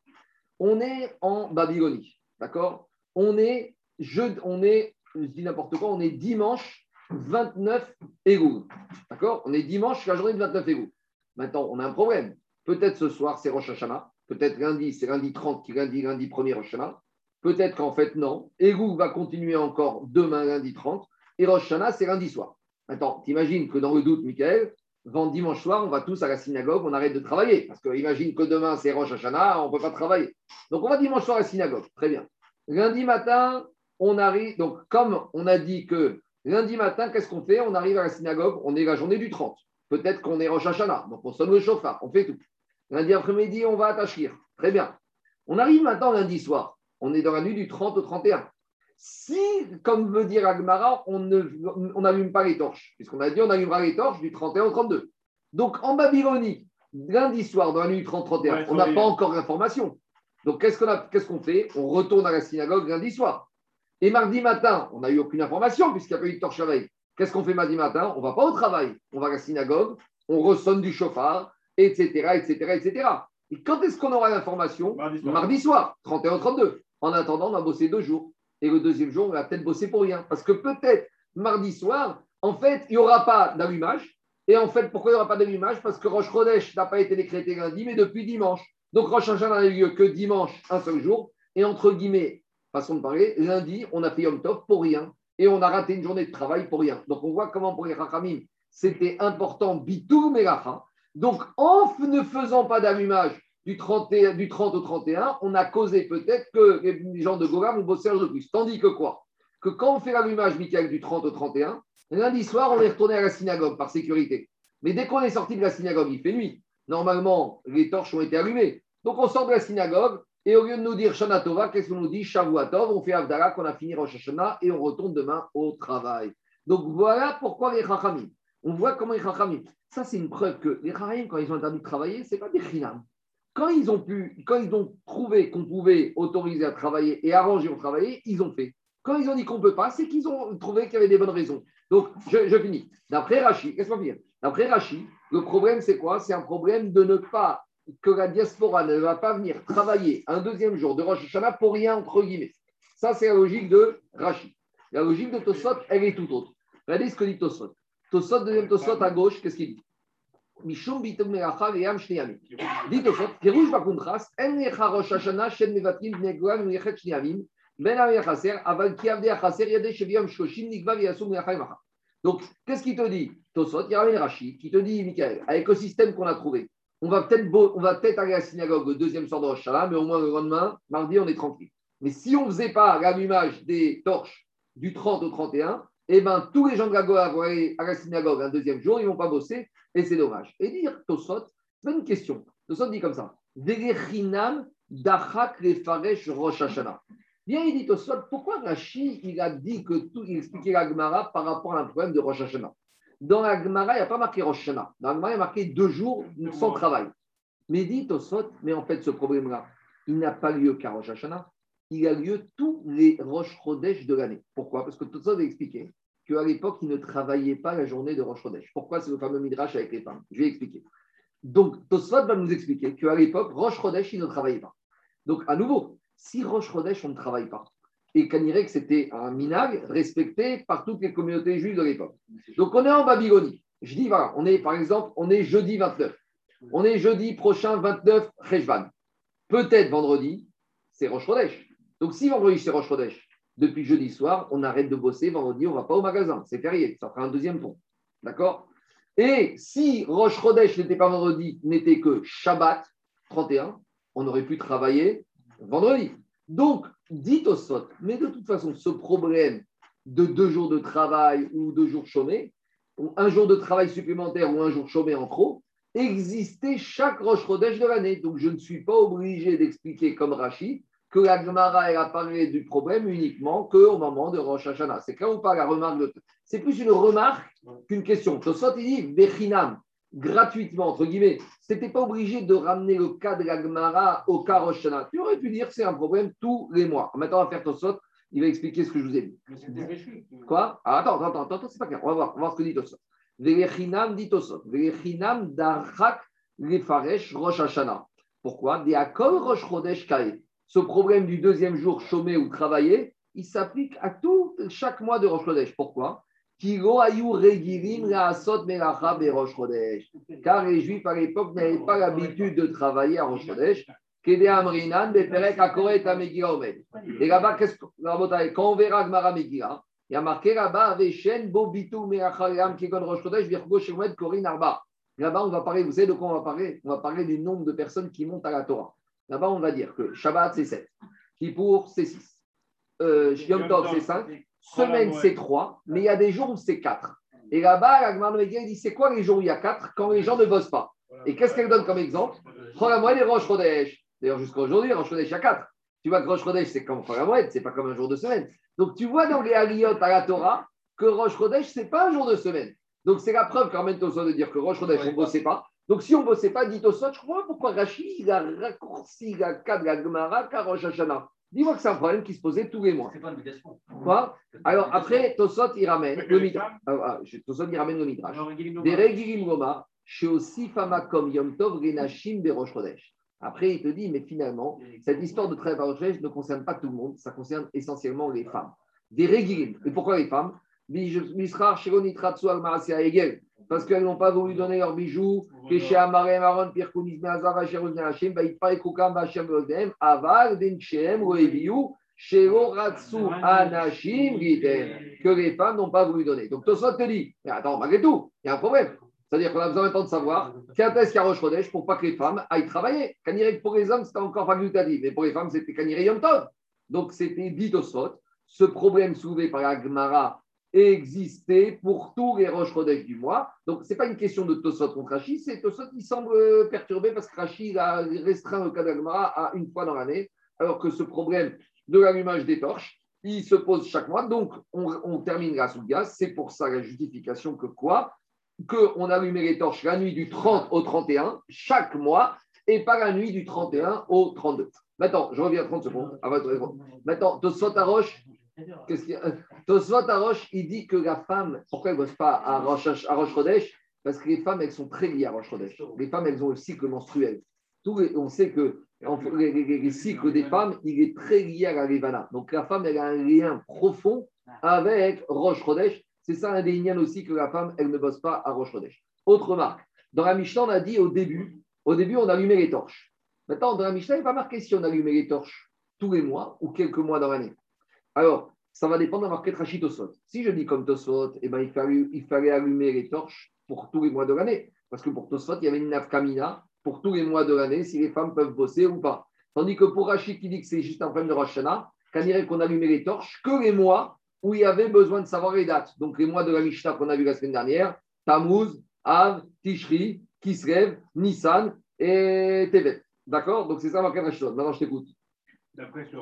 On est en Babylonie, d'accord? On est, je, on est, je dis n'importe quoi, on est dimanche 29 Elul, d'accord? On est dimanche, la journée de 29 Elul. Maintenant, on a un problème. Peut-être ce soir, c'est Rosh Hashanah. Peut-être lundi, c'est lundi 30, qui lundi, lundi 1er Rosh Hashanah. Peut-être qu'en fait, non. Elul va continuer encore demain, lundi 30. Et Rosh Hashanah, c'est lundi soir. Maintenant, t'imagines que dans le doute, Michael, dimanche soir, on va tous à la synagogue, on arrête de travailler. Parce que imagine que demain, c'est Rosh Hashanah, on ne peut pas travailler. Donc, on va dimanche soir à la synagogue. Très bien. Lundi matin, on arrive. Donc, comme on a dit que lundi matin, qu'est-ce qu'on fait? On arrive à la synagogue, on est la journée du 30. Peut-être qu'on est Rosh Hashanah. Donc, on sonne le chauffard, on fait tout. Lundi après-midi, on va à Tachir. Très bien. On arrive maintenant lundi soir. On est dans la nuit du 30 au 31. Si, comme veut dire Agmara, on n'allume on pas les torches, puisqu'on a dit on allumera les torches du 31 au 32. Donc en Babylonie, lundi soir, dans la nuit du 30-31, Ouais, on n'a pas encore l'information. Donc qu'est-ce qu'on a- qu'est-ce qu'on fait? On retourne à la synagogue lundi soir. Et mardi matin, on n'a eu aucune information, puisqu'il n'y a pas eu de torche veille. Qu'est-ce qu'on fait mardi matin? On ne va pas au travail. On va à la synagogue, on ressonne du chauffard, etc., etc., etc. Et quand est-ce qu'on aura l'information? Mardi soir. Mardi soir, 31-32. En attendant, on a bossé deux jours. Et le deuxième jour, on va peut-être bosser pour rien. Parce que peut-être, mardi soir, en fait, il n'y aura pas d'allumage. Et en fait, pourquoi il n'y aura pas d'allumage? Parce que Roche Chodesh n'a pas été décrété lundi, mais depuis dimanche. Donc Roche n'a eu lieu que dimanche, un seul jour. Et entre guillemets, façon de parler, lundi, on a fait Yom Tov pour rien. Et on a raté une journée de travail pour rien. Donc on voit comment pour les Rachamim, c'était important, bitou melacha. Donc en ne faisant pas d'allumage du 30, et- du 30 au 31, on a causé peut-être que les gens de Goram ont bossé un de plus. Tandis que quoi? Que quand on fait l'allumage, Michael, du 30 au 31, lundi soir, on est retourné à la synagogue par sécurité. Mais dès qu'on est sorti de la synagogue, il fait nuit. Normalement, les torches ont été allumées. Donc on sort de la synagogue et au lieu de nous dire Shana Tova, qu'est-ce qu'on nous dit? Shavuatov, on fait Avdala, qu'on a fini Rosh Hashanah et on retourne demain au travail. Donc voilà pourquoi les Chachamim. On voit comment les Chachamim. Ça, c'est une preuve que les Chachamim, quand ils ont interdit de travailler, ce n'est pas des chinam. Quand ils ont pu, quand ils ont trouvé qu'on pouvait autoriser à travailler et arranger au travailler, ils ont fait. Quand ils ont dit qu'on ne peut pas, c'est qu'ils ont trouvé qu'il y avait des bonnes raisons. Donc, je, finis. D'après Rachi, laisse-moi finir. D'après Rachi, le problème, c'est quoi? C'est un problème de ne pas, que la diaspora ne va pas venir travailler un deuxième jour de Rosh pour rien, entre guillemets. Ça, c'est la logique de Rachi. La logique de Tosot, elle est tout autre. Regardez ce que dit Tosot. Tosot, deuxième Tosot à gauche, qu'est-ce qu'il dit? Donc, qu'est-ce qu'il te dit Tosot, il un Rachid qui te dit, Michael, avec le système qu'on a trouvé, on va peut-être peut aller à la synagogue le deuxième soir de Rosh mais au moins le lendemain, mardi, on est tranquille. Mais si on ne faisait pas l'allumage des torches du 30 au 31, eh ben, tous les gens de la vont aller à la synagogue un deuxième jour, ils ne vont pas bosser, et c'est dommage. Et dire Tosot, c'est une question. Tosot dit comme ça dachak lefaresh Rosh Hashanah. Bien, il dit Tosot, pourquoi Rashi il a dit que tout, il expliquait la Gemara par rapport à un problème de Rosh Hashanah Dans la Gemara, il n'y a pas marqué Rosh. Dans la Gemara, il y a marqué deux jours sans travail. Mais dit Tosot, mais en fait, ce problème-là, il n'a pas lieu qu'à Rosh Hashanah il a lieu tous les Rosh Chodesh de l'année. Pourquoi? Parce que tout ça expliqué qu'à l'époque, ils ne travaillaient pas la journée de Rosh Chodesh. Pourquoi c'est le fameux Midrash avec les femmes Je vais expliquer. Donc, Tosfot va nous expliquer qu'à l'époque, Rosh Chodesh, ils ne travaillaient pas. Donc, à nouveau, si Rosh Chodesh, on ne travaille pas, et que c'était un minag respecté par toutes les communautés juives de l'époque. Donc, on est en Babylonie. Je dis, voilà, on est, par exemple, on est jeudi 29. On est jeudi prochain 29 Rejvan. Peut-être vendredi, c'est Rosh Chodesh. Donc, si vendredi, c'est Roche Chodesh, depuis jeudi soir, on arrête de bosser. Vendredi, on ne va pas au magasin. C'est férié. Ça fera un deuxième pont. D'accord? Et si Roche Chodesh n'était pas vendredi, n'était que Shabbat 31, on aurait pu travailler vendredi. Donc, dites au SOT, mais de toute façon, ce problème de deux jours de travail ou deux jours chômés, ou un jour de travail supplémentaire ou un jour chômé en trop, existait chaque Roche Chodesh de l'année. Donc, je ne suis pas obligé d'expliquer comme Rachid que la Gemara a parlé du problème uniquement qu'au moment de Rosh Hashanah. C'est clair ou pas la remarque de... C'est plus une remarque qu'une question. Tosot, il dit Bechinam, gratuitement, entre guillemets. C'était pas obligé de ramener le cas de la Gemara au cas Rosh Hashanah. Tu aurais pu dire que c'est un problème tous les mois. Maintenant, on va faire Tosot. Il va expliquer ce que je vous ai dit. Quoi? Ah, Attends, attends, attends, attends c'est pas clair. On va voir, on va voir ce que dit Tosot. Vechinam dit Tosot. Vechinam darchak lefaresh Rosh Hashanah. Pourquoi? Diakol Rosh Chodesh Kaet ce problème du deuxième jour chômé ou travaillé, il s'applique à tout, chaque mois de Rosh Chodesh. Pourquoi? Car les Juifs à l'époque n'avaient pas l'habitude de travailler à Rosh Chodesh. Et là-bas, quand on verra Gmara Megillah, il y a marqué là-bas, Là-bas, on va parler, vous savez de quoi on va parler? On va parler du nombre de personnes qui montent à la Torah. Là-bas, on va dire que Shabbat, c'est 7. Kippour, c'est 6. Euh, Yom Tov, c'est 5. Semaine, c'est 3. Mais il y a des jours où c'est 4. Et là-bas, la Gemara dit c'est quoi les jours où il y a 4 quand les gens ne bossent pas? Et qu'est-ce qu'elle donne comme exemple? Prends-la les Rosh Chodesh. D'ailleurs, jusqu'à aujourd'hui, Rosh Chodesh, il y a 4. Tu vois que Rosh Chodesh, c'est comme la c'est pas comme un jour de semaine. Donc, tu vois dans les Aliyot à la Torah que Rosh Chodesh, c'est pas un jour de semaine. Donc, c'est la preuve quand même, de dire que Rosh Chodesh, on ne bossait pas. Donc, si on ne bossait pas, dit au je crois pourquoi Rachid a raccourci la de la Gemara Hashanah? Dis-moi que c'est un problème qui se posait tous les mois. C'est pas une obligation. Quoi? Alors, après, Tosot, il ramène le Midrash. Ah, ah, Tosot, il ramène le Midrash. Des Regilim Goma, chez aussi Famakom Yom Tov Berosh. Après, il te dit, mais finalement, cette histoire de travail par Chodesh ne concerne pas tout le monde, ça concerne essentiellement les femmes. Des Regilim. Et pourquoi les femmes? Parce qu'elles n'ont pas voulu donner leurs bijoux. Koukam, Hachem, Odem, Aval, Sheroratsu, Anashim, que les femmes n'ont pas voulu donner. Donc, Tosot te dit, mais attends, malgré tout, il y a un problème. C'est-à-dire qu'on a besoin maintenant de savoir quand est-ce qu'il y a Roche Chodesh pour pas que les femmes aillent travailler? Kanirek pour les hommes, c'était encore facultatif, mais pour les femmes, c'était Kanirek Yom Tov. Donc, c'était dit Tosot, ce problème soulevé par la Gemara exister pour tous les roches du mois. Donc, ce n'est pas une question de Tosot contre Rashi, c'est Tosot qui semble perturbé parce que Rashi a restreint le cas à une fois dans l'année, alors que ce problème de l'allumage des torches, il se pose chaque mois. Donc, on, termine la gaz. C'est pour ça la justification que quoi? Qu'on allumait les torches la nuit du 30 au 31 chaque mois et pas la nuit du 31 au 32. Maintenant, je reviens à 30 secondes à votre Maintenant, Tosot à Roche, Qu'est-ce Roche, il dit que la femme, pourquoi elle ne bosse pas à Roche, à Roche Parce que les femmes, elles sont très liées à Roche Chodesh. Les femmes, elles ont le cycle menstruel. on sait que les, cycles des femmes, il est très lié à la Levana. Donc la femme, elle a un lien profond avec Roche Chodesh. C'est ça un des aussi que la femme, elle ne bosse pas à Roche Chodesh. Autre remarque. Dans la Mishnah, on a dit au début, au début, on allumait les torches. Maintenant, dans la Mishnah, il n'est pas marqué si on allumait les torches tous les mois ou quelques mois dans l'année. Alors, ça va dépendre de la marquette Rachid Tosfot. Si je dis comme Tosfot, eh ben, il, fallait, il fallait allumer les torches pour tous les mois de l'année. Parce que pour Tosfot, il y avait une nafkamina pour tous les mois de l'année, si les femmes peuvent bosser ou pas. Tandis que pour Rachid qui dit que c'est juste un problème de Rosh Hashanah, dirait qu'on allumait les torches que les mois où il y avait besoin de savoir les dates. Donc les mois de la Mishnah qu'on a vu la semaine dernière, Tammuz, Av, Tishri, Kislev, Nissan et Tevet. D'accord? Donc c'est ça marqué Rachid. Maintenant je t'écoute. D'après ce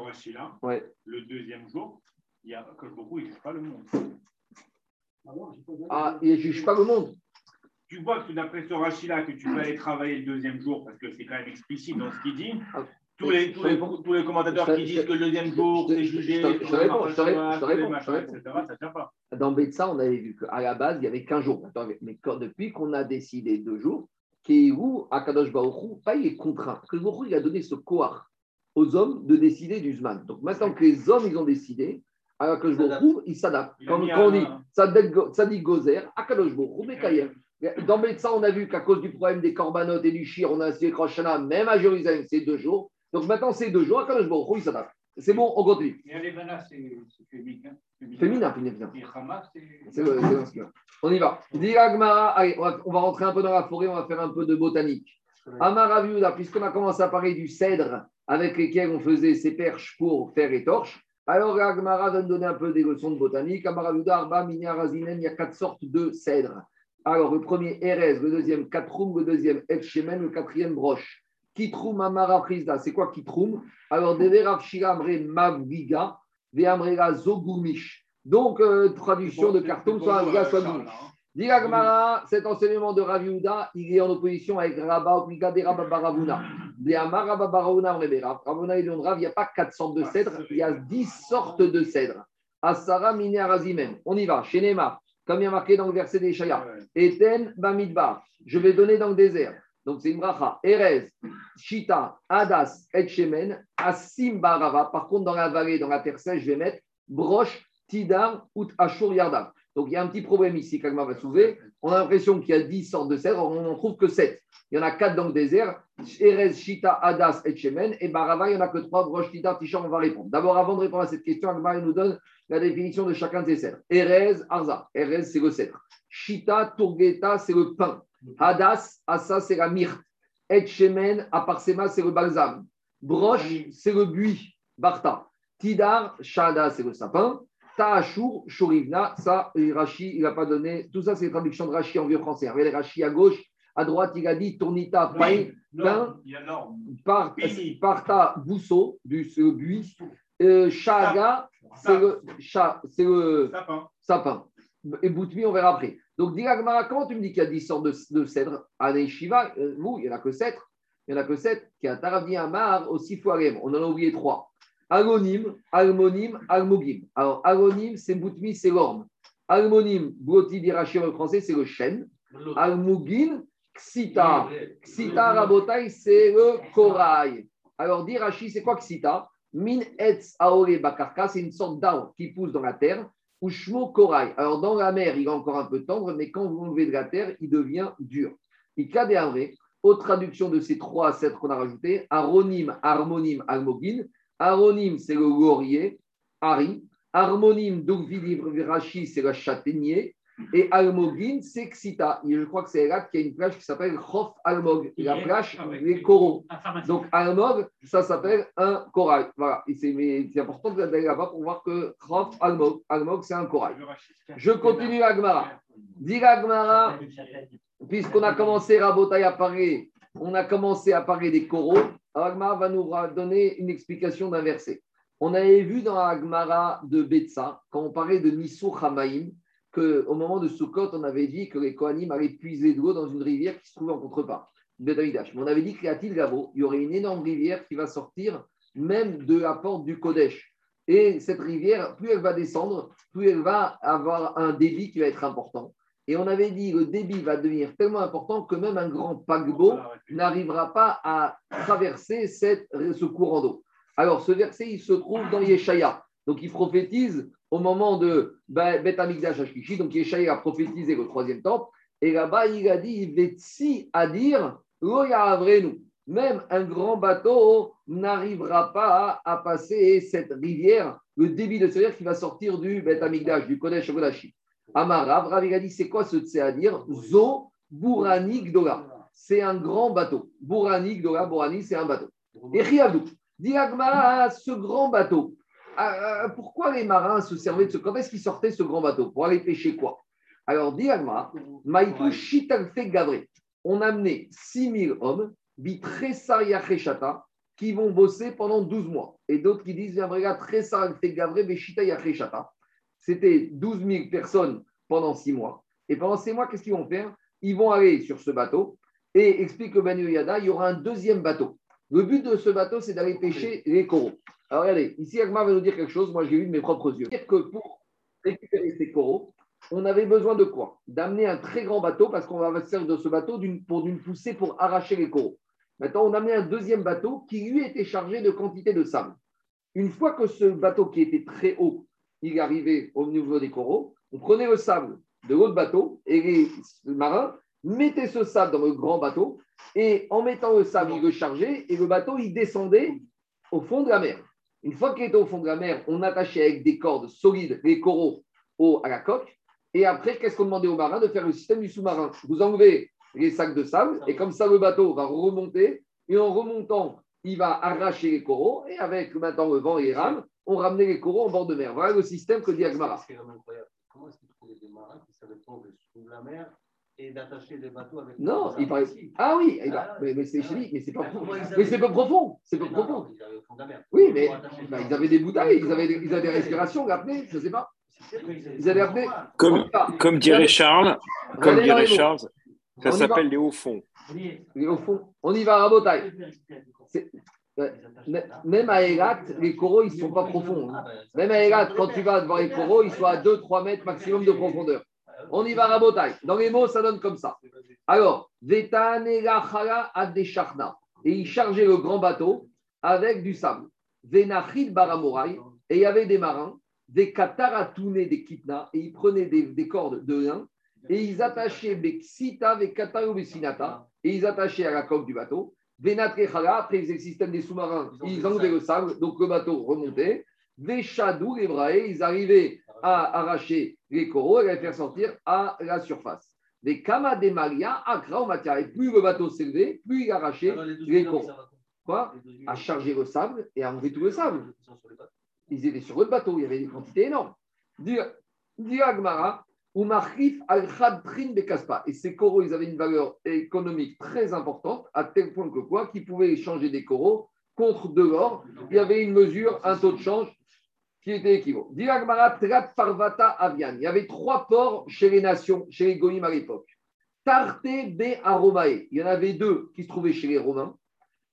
ouais. le deuxième jour, il y a que beaucoup, il ne juge pas le monde. Ah, il ne juge pas le monde tu vois que d'après ce Rachid-là, que tu peux aller travailler le deuxième jour, parce que c'est quand même explicite dans ce qu'il dit. Ah, tous les, tous, les, tous les, commentateurs qui disent que le deuxième jour, c'est jugé, je te réponds, je te réponds, etc., ça tient pas. Dans Betsa, on avait vu qu'à la base, il y avait 15 jours. Mais depuis qu'on a décidé deux jours, Kéhou, Akadosh Baoru, pas il est contraint. Que Baoru, il a donné ce koar aux hommes de décider du Zman. Donc maintenant que les hommes, ils ont décidé, Akadosh Baoru, il s'adapte. Quand, on dit Sadik Gozer, Akadosh Baoru, Mekayer. Dans Betsa, on a vu qu'à cause du problème des corbanotes et du shir, on a inscrit Roshana, même à Jérusalem, c'est deux jours. Donc maintenant, c'est deux jours. Akadosh Baruch il s'adapte. C'est bon, on continue. C'est féminin. Féminin, féminin. C'est. On y va. allez, on va rentrer un peu dans la forêt, on va faire un peu de botanique. Amaraviuda, puisqu'on a commencé à parler du cèdre avec lesquels on faisait ces perches pour faire les torches, alors Agmara va nous donner un peu des leçons de botanique. Amaraviuda, Arba, il y a quatre sortes de cèdres. Alors, le premier, Erez, le deuxième, Katroum, le deuxième, Efshemen, le quatrième, Broche. Kitroum Amara Frisda, c'est quoi Kitroum Alors, Deverav Shiramre Mavgiga, Veamrega Zogumish. Donc, euh, traduction de Kartoum, soit Avga, soit Gumish. Diragmara, cet enseignement de Raviuda, il est en opposition avec Rabba Opliga de Rabba Baravuna. Il n'y a pas quatre sortes de cèdres, il y a dix sortes de cèdres. Asara Minerazimen. On y va, chez comme il y a marqué dans le verset des Shaya. Eten Bamidbar, je vais donner dans le désert. Donc c'est une bracha. Erez, Shita, Adas, Etchemen, Asim Barava. Par contre, dans la vallée, dans la terre sèche, je vais mettre Broche, Tidar, Out, Ashur, Yardav. Donc il y a un petit problème ici, Kagma va soulever. On a l'impression qu'il y a 10 sortes de cèdres, on n'en trouve que 7. Il y en a 4 dans le désert. Erez, Shita, Adas, Etchemen. Et Barava, il n'y en a que 3. Broche, Tidar, Tishar, on va répondre. D'abord, avant de répondre à cette question, Agma nous donne la définition de chacun de ces cèdres. Erez, Arza. Erez, c'est le cèdre. Shita, Turgeta, c'est le pain. Hadas, Asa, c'est la myrte. Et Shemen, Aparsema, c'est le balsam. Broche, c'est le buis. Barta. Tidar, Shada, c'est le sapin. Ta'ashur, Shurivna, ça, Rashi, il n'a pas donné. Tout ça, c'est les traductions de Rashi en vieux français. Regardez Rashi à gauche, à droite, il a dit Tournita, pain, parta, bousseau, du buis. Euh, Chaga, c'est le, c'est le sapin. sapin. Et Boutmi, on verra après. Donc, Diragmara, comment tu me dis qu'il y a 10 sortes de, de cèdres À Shiva, euh, vous, il n'y en a que 7. Il n'y en a que 7. Qui a Taravi Amar, aussi Foirem. On en a oublié 3. Agonim, Almonim, Almogim. Alors, Agonim, c'est Boutmi, c'est l'orme. Almonim, Broti Dirachi en français, c'est le chêne. Almogin, Ksita. Ksita Rabotai, c'est le corail. Alors, Dirachi, c'est quoi Ksita? Min etz aore bakarka, c'est une sorte d'arbre qui pousse dans la terre, ou shmo corail. Alors dans la mer, il est encore un peu tendre, mais quand vous enlevez de la terre, il devient dur. Il vrai, autre traduction de ces trois sept qu'on a rajoutés, aronim, harmonim, almogin. Aronim, c'est le laurier, Ari. Harmonim, donc Rashi, c'est le châtaignier. Et Almogin, c'est Xita. je crois que c'est là qu'il y a une plage qui s'appelle Khof Almog, la plage des coraux. Donc Almog, ça s'appelle un corail. Voilà. c'est important d'aller là-bas pour voir que Khof Almog, Almog, c'est un corail. Je continue Agmara. Dis Agmara, puisqu'on a commencé Rabotai à parler, on a commencé à parler des coraux. Agmara va nous donner une explication d'un verset. On avait vu dans Agmara de Betsa, quand on parlait de Nisou Hamaim, qu'au moment de Sukkot, on avait dit que les Kohanim allaient puiser de l'eau dans une rivière qui se trouve en contrebas Mais on avait dit qu'à Tilgavo, il y aurait une énorme rivière qui va sortir même de la porte du Kodesh. Et cette rivière, plus elle va descendre, plus elle va avoir un débit qui va être important. Et on avait dit que le débit va devenir tellement important que même un grand paquebot n'arrivera pas à traverser cette, ce courant d'eau. Alors, ce verset, il se trouve dans Yeshaya. Donc, il prophétise au moment de Bet Amikdash Ashkishi, donc Yeshaï a prophétisé le troisième temple, et là-bas il a dit Vetsi à dire nous. Même un grand bateau n'arrivera pas à passer cette rivière le débit de c'est-à-dire qui va sortir du Bet Amigdash, du Kodesh Kodashi. Amarav, Rav il a dit c'est quoi ce dire? Zo Bourani Gdola. C'est un grand bateau. Bourani Gdola, Bourani, c'est un bateau. Et Riadou, dit ce grand bateau, ah, ah, pourquoi les marins se servaient de ce. Quand est-ce qu'ils sortaient ce grand bateau? Pour aller pêcher quoi? Alors, dit Agma, Maïtou Shitalfe Gavré. On a amené 6000 hommes, qui vont bosser pendant 12 mois. Et d'autres qui disent C'était 12 000 personnes pendant 6 mois. Et pendant 6 mois, qu'est-ce qu'ils vont faire? Ils vont aller sur ce bateau et explique le Banu Yada, il y aura un deuxième bateau. Le but de ce bateau, c'est d'aller pêcher les coraux. Alors regardez, ici Agma va nous dire quelque chose, moi j'ai vu de mes propres yeux. dire que pour récupérer ces coraux, on avait besoin de quoi? D'amener un très grand bateau, parce qu'on va servir de ce bateau pour d'une poussée pour arracher les coraux. Maintenant, on a mis un deuxième bateau qui, lui, était chargé de quantité de sable. Une fois que ce bateau qui était très haut, il arrivait au niveau des coraux, on prenait le sable de l'autre bateau et les marins mettaient ce sable dans le grand bateau et en mettant le sable, ils le chargeaient et le bateau, il descendait au fond de la mer. Une fois qu'il était au fond de la mer, on attachait avec des cordes solides les coraux au, à la coque. Et après, qu'est-ce qu'on demandait aux marins De faire le système du sous-marin? Vous enlevez les sacs de sable, et comme ça, le bateau va remonter, et en remontant, il va arracher les coraux, et avec maintenant le vent et les rames, on ramenait les coraux en bord de mer. Voilà le système que dit Agmara. Comment est-ce qu'il trouvait des marins qui savaient prendre sous la mer et d'attacher les bateaux avec Non, il paraît. Ah oui, ah, mais, mais c'est mais c'est pas, mais c'est pas profond. C'est pas profond. Oui, mais bah, ils avaient des bouteilles, ils avaient des, ils avaient des respirations, l'apnée, je ne sais pas. Ils avaient apnée. Comme, comme dirait Charles, comme dirait Charles, ça s'appelle les hauts fonds. Les hauts fonds. On y va à Botaï. Même à Elat, les coraux, ils ne sont pas profonds. Hein. Même à Elat, quand tu vas devant les coraux, ils sont à 2-3 mètres maximum de profondeur. On y va à Botaï. Dans les mots, ça donne comme ça. Alors, et il chargeait le grand bateau avec du sable. Venachid baramorai, et il y avait des marins, des kataratounés, des kitna, et ils prenaient des, des cordes de lin et ils attachaient et ils attachaient à la coque du bateau. Venatrechala, après ils faisaient le système des sous-marins, ils enlevaient le sable, donc le bateau remontait. Veshadou, les braés, ils arrivaient à arracher les coraux et à les faire sortir à la surface. Les Kama de Maria, Akra matière. Et plus le bateau s'élevait, plus il arrachait les coraux. Quoi À charger le sable et à enlever tout le sable. Ils étaient sur le bateau, il y avait des quantités énormes. Dit Agmara, et ces coraux, ils avaient une valeur économique très importante, à tel point que quoi Qu'ils pouvaient échanger des coraux contre de. Il y avait une mesure, un taux de change qui était équivalent. Il y avait trois ports chez les nations, chez les Goïms à l'époque. Tarte B Aromae. Il y en avait deux qui se trouvaient chez les Romains.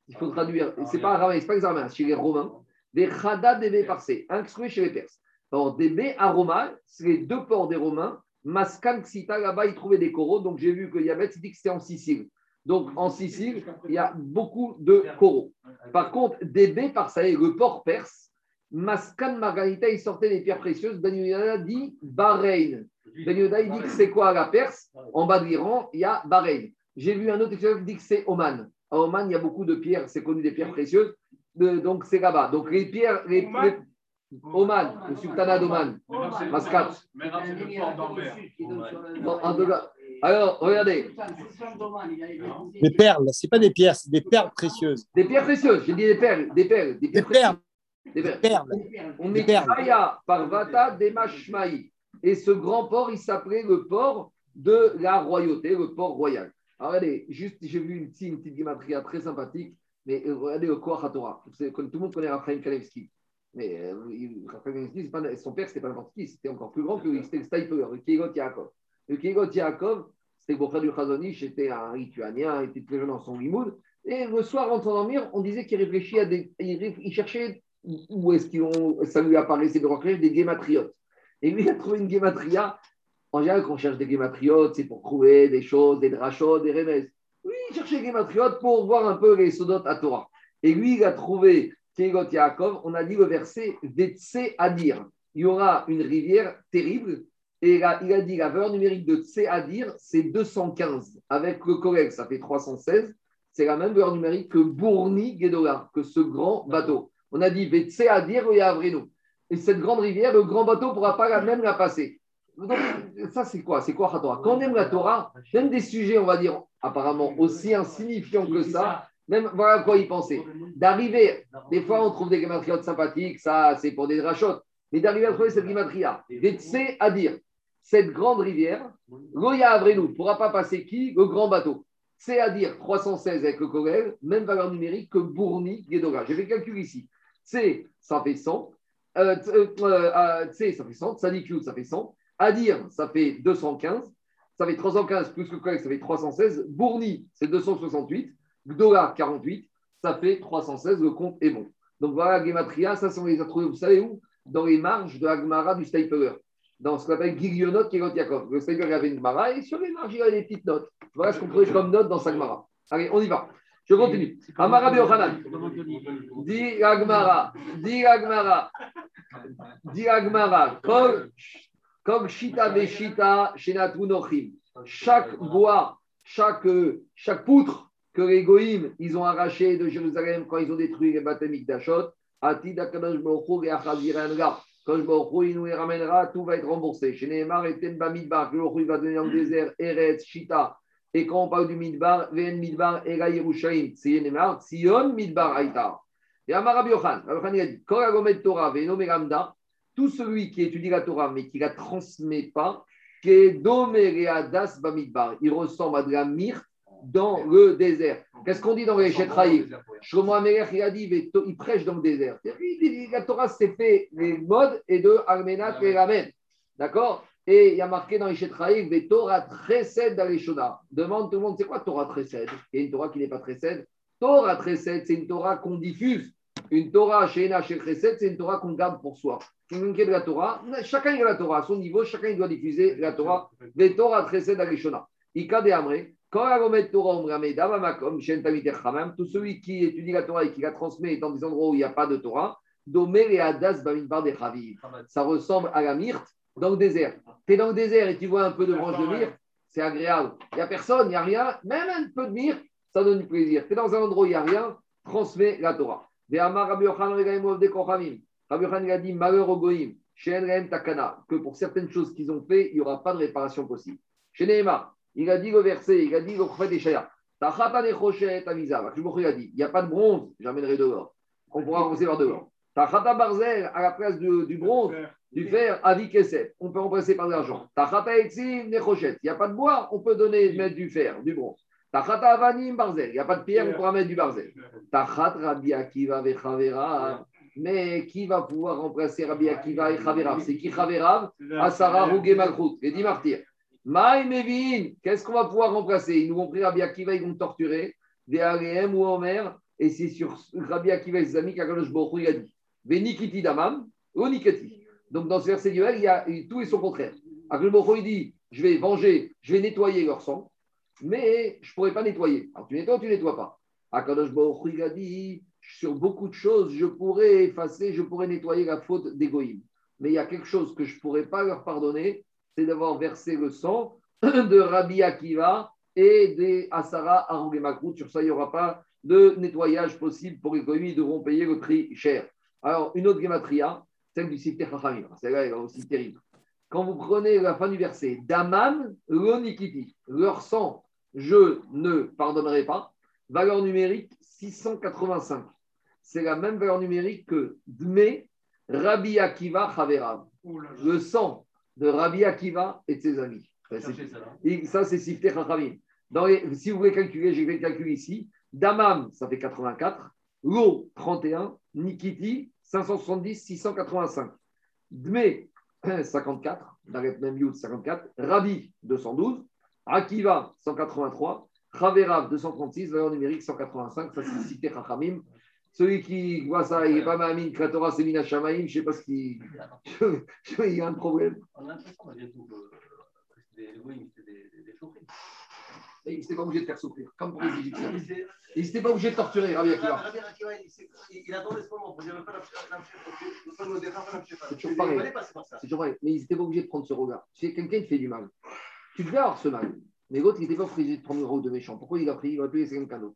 Il faut traduire. C'est pas araméen, c'est pas les Araméens, chez les Romains. Des Khada DB Parsé, un qui chez les Perses. Alors, DB Aroma, c'est les deux ports des Romains Maskan Ksita, là-bas, il trouvait des coraux. Donc, j'ai vu que Yabet dit que c'était en Sicile. Donc, en Sicile, il y a beaucoup de coraux. Par contre, Débé, par ça, le port perse, Maskan Margarita, il sortait des pierres précieuses. Ben Yuda dit Bahreïn. Ben Yuda, il dit que c'est quoi la Perse? En bas de l'Iran, il y a Bahreïn. J'ai vu un autre qui dit que c'est Oman. À Oman, il y a beaucoup de pierres, c'est connu des pierres précieuses. donc, c'est là-bas. Donc, les pierres, les, Oman, le sultanat d'Oman, Mascat. Alors, regardez. Des perles, ce n'est pas des pierres, c'est des perles précieuses. Des pierres précieuses, j'ai dit des perles, des perles. Des, perles. Des perles. On est Kaya, Parvata, Demashmaï. Et ce grand port, il s'appelait le port de la royauté, le port royal. Alors, regardez, juste, j'ai vu une, une petite très sympathique, mais regardez le Koach Torah. Tout le monde connaît Raphaël Kalevski. Mais euh, son père, c'était pas n'importe qui, c'était encore plus grand que c'était le Steifer, le Kiegot Yaakov. Le Kiegot Yaakov, c'était le beau-frère du Chazonish, c'était un Lituanien, il était très jeune dans son limoud. Et le soir, en dormir, on disait qu'il réfléchit à des. Il, cherchait où est-ce qu'ils ont. Ça lui apparaissait de des guématriotes. Et lui, il a trouvé une guématria. En général, quand on cherche des guématriotes, c'est pour trouver des choses, des drachot, des remèdes. Lui, il cherchait des guématriotes pour voir un peu les sodotes à Torah. Et lui, il a trouvé Yaakov, on a dit le verset Vetse Adir. Il y aura une rivière terrible. Et il a, dit la valeur numérique de Tse Adir, c'est 215. Avec le collègue, ça fait 316. C'est la même valeur numérique que Bourni Gedola, que ce grand bateau. On a dit Vetse Adir et Avreno. Et cette grande rivière, le grand bateau ne pourra pas la même la passer. Ça, c'est quoi? C'est quoi la Quand on aime la Torah, même des sujets, on va dire, apparemment aussi insignifiants que ça, même voilà à quoi y penser. D'arriver, des fois, on trouve des gématriotes sympathiques, ça, c'est pour des rachotes. Mais d'arriver à trouver cette gématria, c'est à dire, cette grande rivière, Goya Avrenu ne pourra pas passer qui Le grand bateau. C'est à dire 316 avec le Corel, même valeur numérique que Bourni, Guédora. J'ai fait le calcul ici. C, ça fait 100. Euh, euh, euh, C, ça fait 100. Sadiq, ça fait 100. Adir, ça fait 215. Ça fait 315 plus le Corel, ça fait 316. Bourni, c'est 268. Gdora, 48. Ça fait 316. Le compte est bon. Donc voilà, Gematria, ça, on les a trouvés, vous savez où? Dans les marges de Agmara du Stapler dans ce qu'on appelle Gilionot Kirot Yaakov. Le Seigneur avait une Gemara et sur les marges, il y avait des petites notes. Voilà ce qu'on trouvait comme note dans sa Gemara. Allez, on y va. Je continue. Amara Beochanan. Dit Agmara. Dit Agmara. Dit Agmara. Comme Shita Veshita Shenatu Nochim. Chaque bois, chaque, chaque poutre que les Goïms, ils ont arraché de Jérusalem quand ils ont détruit les bâtiments d'Achot, Atid Akadosh Baruch et Achazirenga. Quand je il nous les ramènera, tout va être remboursé. Chez Neymar et Tenba Midbar, il va donner dans désert, Eretz, Shita. Et quand on parle du Midbar, Ven Midbar, Ega Yerushalayim, c'est Neymar, Sion Midbar Aïtar. Et Amar Yochan, il a dit, Torah, Veno Megamda, tout celui qui étudie la Torah mais qui la transmet pas, Das Bamidbar, il ressemble à de la myrte dans le désert. Qu'est-ce qu'on dit dans les Shetraïm Shlomo Amelech, il a dit, il prêche dans le désert. La Torah s'est fait les modes et de Armenat et Ramen. D'accord? Et il y a marqué dans les Shetraïm, les Torah Tresed dans Demande tout le monde, c'est quoi Torah Tresed Il y a une Torah qui n'est pas Tresed. Torah Tresed, c'est une Torah qu'on diffuse. Une Torah chez chez Tresed, c'est une Torah qu'on garde pour soi. De la Torah, chacun a la Torah à son niveau, chacun doit diffuser la Torah. Les Torah Tresed les Ika de Amré. Quand la Torah, tout celui qui étudie la Torah et qui la transmet dans des endroits où il n'y a pas de Torah, Domer et Adas Ça ressemble à la myrte dans le désert. Tu es dans le désert et tu vois un peu de branche de myrte, c'est agréable. Il n'y a personne, il n'y a rien, même un peu de myrte, ça donne du plaisir. Tu es dans un endroit où il n'y a rien, transmet la Torah. Rabbi Yochan a dit malheur au Goïm, Takana, que pour certaines choses qu'ils ont fait, il n'y aura pas de réparation possible. Chez Nehema, il a dit le verset, il a dit. Il a dit, il n'y a pas de bronze, j'amènerai dehors. On pourra remplacer par dehors. Tachata barzel, à la place du bronze, du fer, avi kesef. On peut remplacer par de l'argent. Tachata etzim nechoshet. Il n'y a pas de bois, on peut donner, mettre du fer, du bronze. Tachata avanim barzel. Il n'y a pas de pierre, on pourra mettre du barzel. Tachat rabbi akiva vechavera. Mais qui va pouvoir remplacer Rabbi Akiva et Chaverav? C'est qui Chaverav? Asara Rougé Malchut, les dix martyrs. Maï qu'est-ce qu'on va pouvoir remplacer? Ils nous vont pris Rabbi Akiva, ils vont torturer, des Aréem ou Omer, et c'est sur Rabbi Akiva et ses amis qu'Akadosh Baruch a dit Venikiti damam, onikati. Donc dans ce verset duel, il y a tout et son contraire. Akadosh Baruch dit Je vais venger, je vais nettoyer leur sang, mais je ne pourrai pas nettoyer. Alors tu nettoies tu ne nettoies pas Akadosh Baruch a dit Sur beaucoup de choses, je pourrais effacer, je pourrais nettoyer la faute d'égoïme. Mais il y a quelque chose que je ne pourrais pas leur pardonner, c'est d'avoir versé le sang de Rabbi Akiva et des Asara Makout. Sur ça, il n'y aura pas de nettoyage possible pour les commis, ils devront payer le prix cher. Alors, une autre gematria, celle du Sifter Chachamim. Celle-là est aussi terrible. Quand vous prenez la fin du verset, Daman, l'onikiti, leur sang, je ne pardonnerai pas, valeur numérique 685. C'est la même valeur numérique que Dme, Rabbi Akiva, Chaverav. Le sang de Rabbi Akiva et de ses amis. ça, c'est Sifte Chachamim. Si vous voulez calculer, j'ai fait le calcul ici. Damam, ça fait 84. Lo, 31. Nikiti, 570, 685. Dme, 54. Daret Même 54. Rabbi, 212. Akiva, 183. Chaverav, 236. Valeur numérique, 185. Ça, c'est Sifte Chachamim. Celui qui voit ça, il n'est pas Mahamine, que la Torah c'est Mina Shamaim, je ne sais pas ce qu'il. il y a un problème. On a l'impression les c'était des chauffeurs. Et il n'était pas obligé de faire souffrir, comme pour les Égyptiens. Il n'était pas obligé de torturer Rabbi Akiva. Il attendait ce moment C'est toujours pareil. C'est toujours pareil. Mais ils n'étaient pas obligés de prendre ce regard. Si quelqu'un te fait du mal, tu devais avoir ce mal. Mais l'autre, il n'était pas obligé de prendre le rôle de méchant. Pourquoi il a pris Il aurait pu laisser quelqu'un d'autre.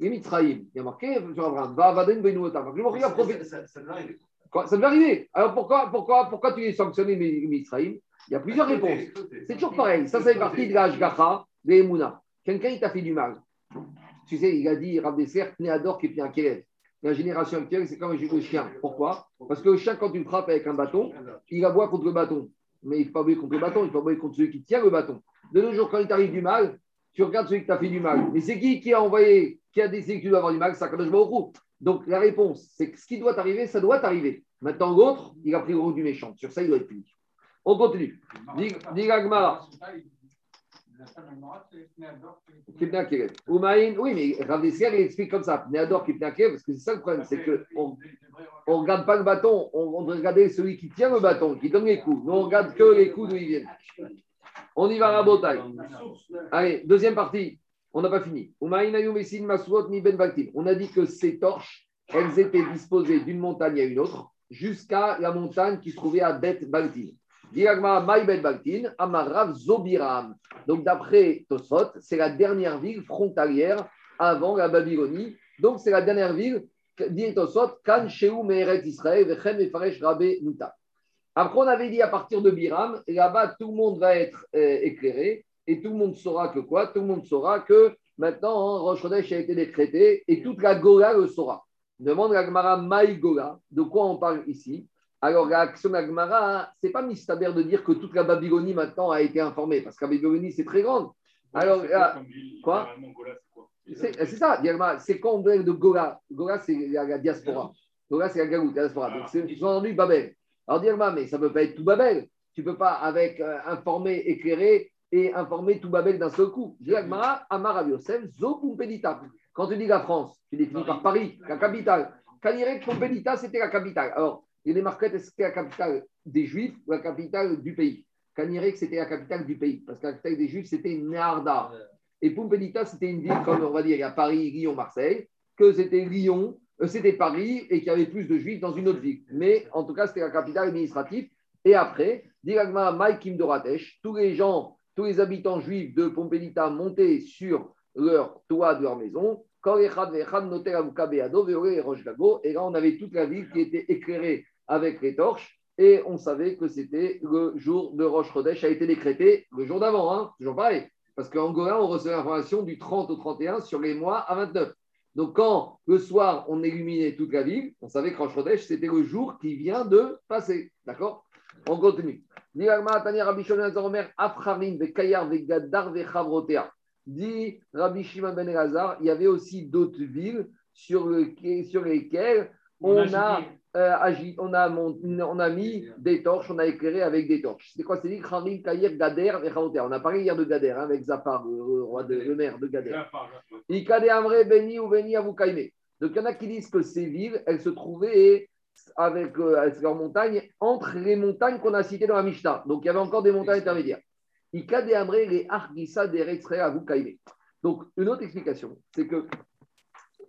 Les Mitzraïm, il y a marqué sur Abraham, va Avaden Benouota. Le Mori a profité. Ça devait arriver. Alors pourquoi, pourquoi, pourquoi tu es sanctionné, Israël Il y a plusieurs réponses. C'est toujours pareil. Ça, c'est partie de l'âge Gacha, de Emouna. Quelqu'un, il t'a fait du mal. Tu sais, il a dit, Rav Desser, Néador qui est un Kélev. La génération actuelle, c'est comme un chien. Pourquoi Parce que le chien, quand tu le frappes avec un bâton, il aboie contre le bâton. Mais il ne faut pas aboyer contre le bâton, il faut aboyer contre celui qui tient le bâton. De nos jours, quand il t'arrive du mal, tu regardes celui qui t'a fait du mal. Mais c'est qui qui a envoyé, qui a décidé que tu dois avoir du mal? C'est Akadosh Baruch Donc la réponse, c'est que ce qui doit arriver, ça doit arriver. Maintenant, l'autre, il a pris le rôle du méchant. Sur ça, il doit être puni. On continue. Dis oui, mais Rav il explique comme ça. Néador Kipnakev, parce que c'est ça le problème, c'est qu'on ne regarde pas le bâton, on, on regarde celui qui tient le bâton, qui donne les coups. Nous, on regarde que les coups d'où ils viennent. On y va à la bataille. Allez, deuxième partie. On n'a pas fini. On a dit que ces torches, elles étaient disposées d'une montagne à une autre, jusqu'à la montagne qui se trouvait à Bet Baltin. Donc, d'après Tosot, c'est la dernière ville frontalière avant la Babylonie. Donc, c'est la dernière ville, dit Tosot, Kan Sheu Meret Israël, Vechem Efaresh Rabbe Nuta. Après, on avait dit à partir de Biram, là-bas, tout le monde va être euh, éclairé et tout le monde saura que quoi? Tout le monde saura que maintenant, hein, Rosh a été décrété et toute la Gola le saura. Demande la Gemara Maï Gola, de quoi on parle ici? Alors, la action de la ce n'est pas mistaber de dire que toute la Babylonie maintenant a été informée, parce que la Babylonie, c'est très grande. Alors, quoi C'est ça, c'est quand on de Gola. Gola, c'est la, diaspora. Gola, c'est la galoute, la diaspora. Donc, c'est entendu Babel. Alors, dire, mais ça ne peut pas être tout Babel. Tu ne peux pas, avec euh, informer, éclairer et informer tout Babel d'un seul coup. Amar Yosef, Quand tu dis la France, tu définis par Paris, la capitale. Kanirek Pompedita, c'était la capitale. Alors, il y a des marquettes, est-ce que c'était la capitale des Juifs ou la capitale du pays? Kanirek, c'était la capitale du pays, parce que la capitale des Juifs, c'était Narda. Et Pompedita, c'était une ville, comme on va dire, il y a Paris, Lyon, Marseille, que c'était Lyon, c'était Paris et qu'il y avait plus de juifs dans une autre ville. Mais en tout cas, c'était la capitale administrative. Et après, directement Maïkim Doratesh, tous les gens, tous les habitants juifs de Pompédita montaient sur leur toit de leur maison. Et là, on avait toute la ville qui était éclairée avec les torches. Et on savait que c'était le jour de Roche Chodesh a été décrété le jour d'avant, hein, toujours pareil. Parce qu'en Gola, on recevait l'information du 30 au 31 sur les mois à 29. Donc, quand le soir, on illuminait toute la ville, on savait que Rosh c'était le jour qui vient de passer. D'accord? On continue. Dit Rabbi Shimon ben Elazar, il y avait aussi d'autres villes sur, sur lesquelles on a euh, on, a on a mis des torches, on a éclairé avec des torches. C'est quoi C'est dit Kharim, Kayer, Gader et On a parlé hier de Gader, hein, avec Zapar, le, roi de, le maire de Gader. Ikade Amre, Beni ou Beni Avoukaime. Donc il y en a qui disent que ces villes, elles se trouvaient avec, euh, avec leurs montagnes entre les montagnes qu'on a citées dans la Mishnah. Donc il y avait encore des montagnes intermédiaires. Ikade Amre, les Avoukaime. Donc une autre explication, c'est que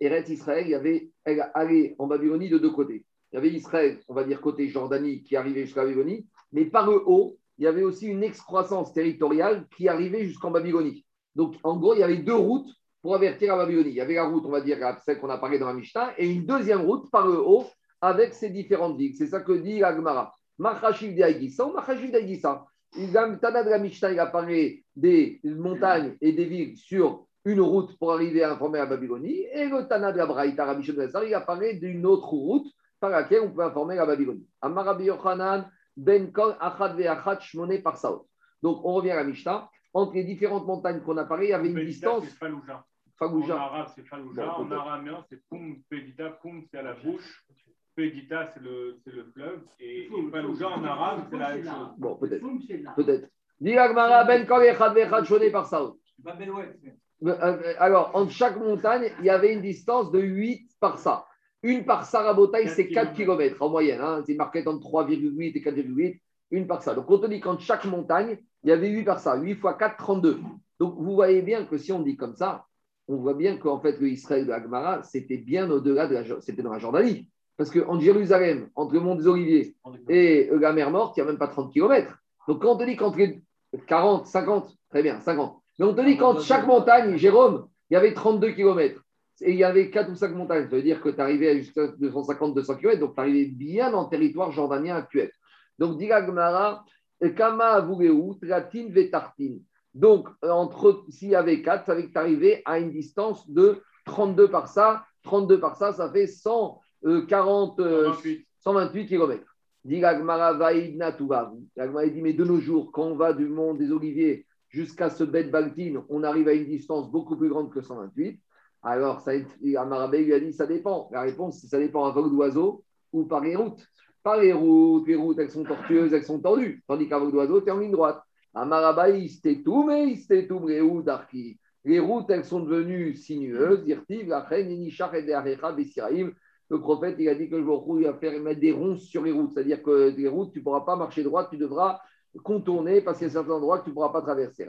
Eretz Israël, il y avait, elle allait en Babylonie de deux côtés. Il y avait Israël, on va dire côté Jordanie, qui arrivait jusqu'à Babylonie, mais par le haut, il y avait aussi une excroissance territoriale qui arrivait jusqu'en Babylonie. Donc, en gros, il y avait deux routes pour avertir la Babylonie. Il y avait la route, on va dire, celle qu'on a parlé dans la Mishnah, et une deuxième route par le haut avec ces différentes villes. C'est ça que dit Agmara. Machashiv de Aïgissa ou Machashiv de Tana de la Mishnah, il a parlé des montagnes et des villes sur une route pour arriver à informer la Babylonie, et le Tana de la Braïta, il a parlé d'une autre route par laquelle on peut informer la Babylonie. Amarabi Yochanan, Ben Kol, Achad Ve'achad, Shmone par Saot. Donc, on revient à la Mishnah. Entre les différentes montagnes qu'on a parlé, il y avait une distance. Fallujah. En arabe, c'est Fallujah. en araméen, c'est Pum Pedita. Pum, c'est à la bouche. Pedita, c'est le, le, fleuve. Et, Fallujah, en arabe, c'est la même chose. Bon, peut-être. Peut-être. Agmara, Ben Kol, Achad Ve'achad, Shmone par Saot. Euh, alors, entre chaque montagne, il y avait une distance de 8 par ça. Une par Sarabotaï, c'est 4 km en moyenne. Hein. C'est marqué entre 3,8 et 4,8. Une par ça. Donc, on te dit qu'en chaque montagne, il y avait 8 par ça. 8 fois 4, 32. Donc, vous voyez bien que si on dit comme ça, on voit bien qu'en fait, le Israël de Agmara, c'était bien au-delà de la, c'était dans la Jordanie. Parce qu'en Jérusalem, entre le mont des Oliviers et la mer Morte, il n'y a même pas 30 km. Donc, quand on te dit qu'entre 40, 50, très bien, 50. Mais on te dit qu'entre chaque montagne, Jérôme, il y avait 32 km. Et il y avait 4 ou 5 montagnes. Ça veut dire que tu arrivais jusqu'à 250-200 km, donc tu arrivais bien dans le territoire jordanien actuel. Donc, dit Gmara, Kama Tratin Vetartin. Donc, entre s'il y avait 4, ça veut dire que tu arrivais à une distance de 32 par ça. 32 par ça, ça fait 140, 128 km. Dit Gmara Gmara dit, mais de nos jours, quand on va du mont des Oliviers jusqu'à ce bête Baltine, on arrive à une distance beaucoup plus grande que 128. Alors, ça, Amarabé lui a dit, ça dépend. La réponse, c'est ça dépend à vol d'oiseau ou par les routes. Par les routes, les routes, elles sont tortueuses, elles sont tordues. Tandis qu'à vol d'oiseau, tu es en ligne droite. Amarabé, il tout, mais il s'était les routes, elles sont devenues sinueuses. Le prophète, il a dit que le jour va faire mettre des ronces sur les routes. C'est-à-dire que les routes, tu ne pourras pas marcher droit, tu devras contourner parce qu'il y a certains endroits que tu ne pourras pas traverser.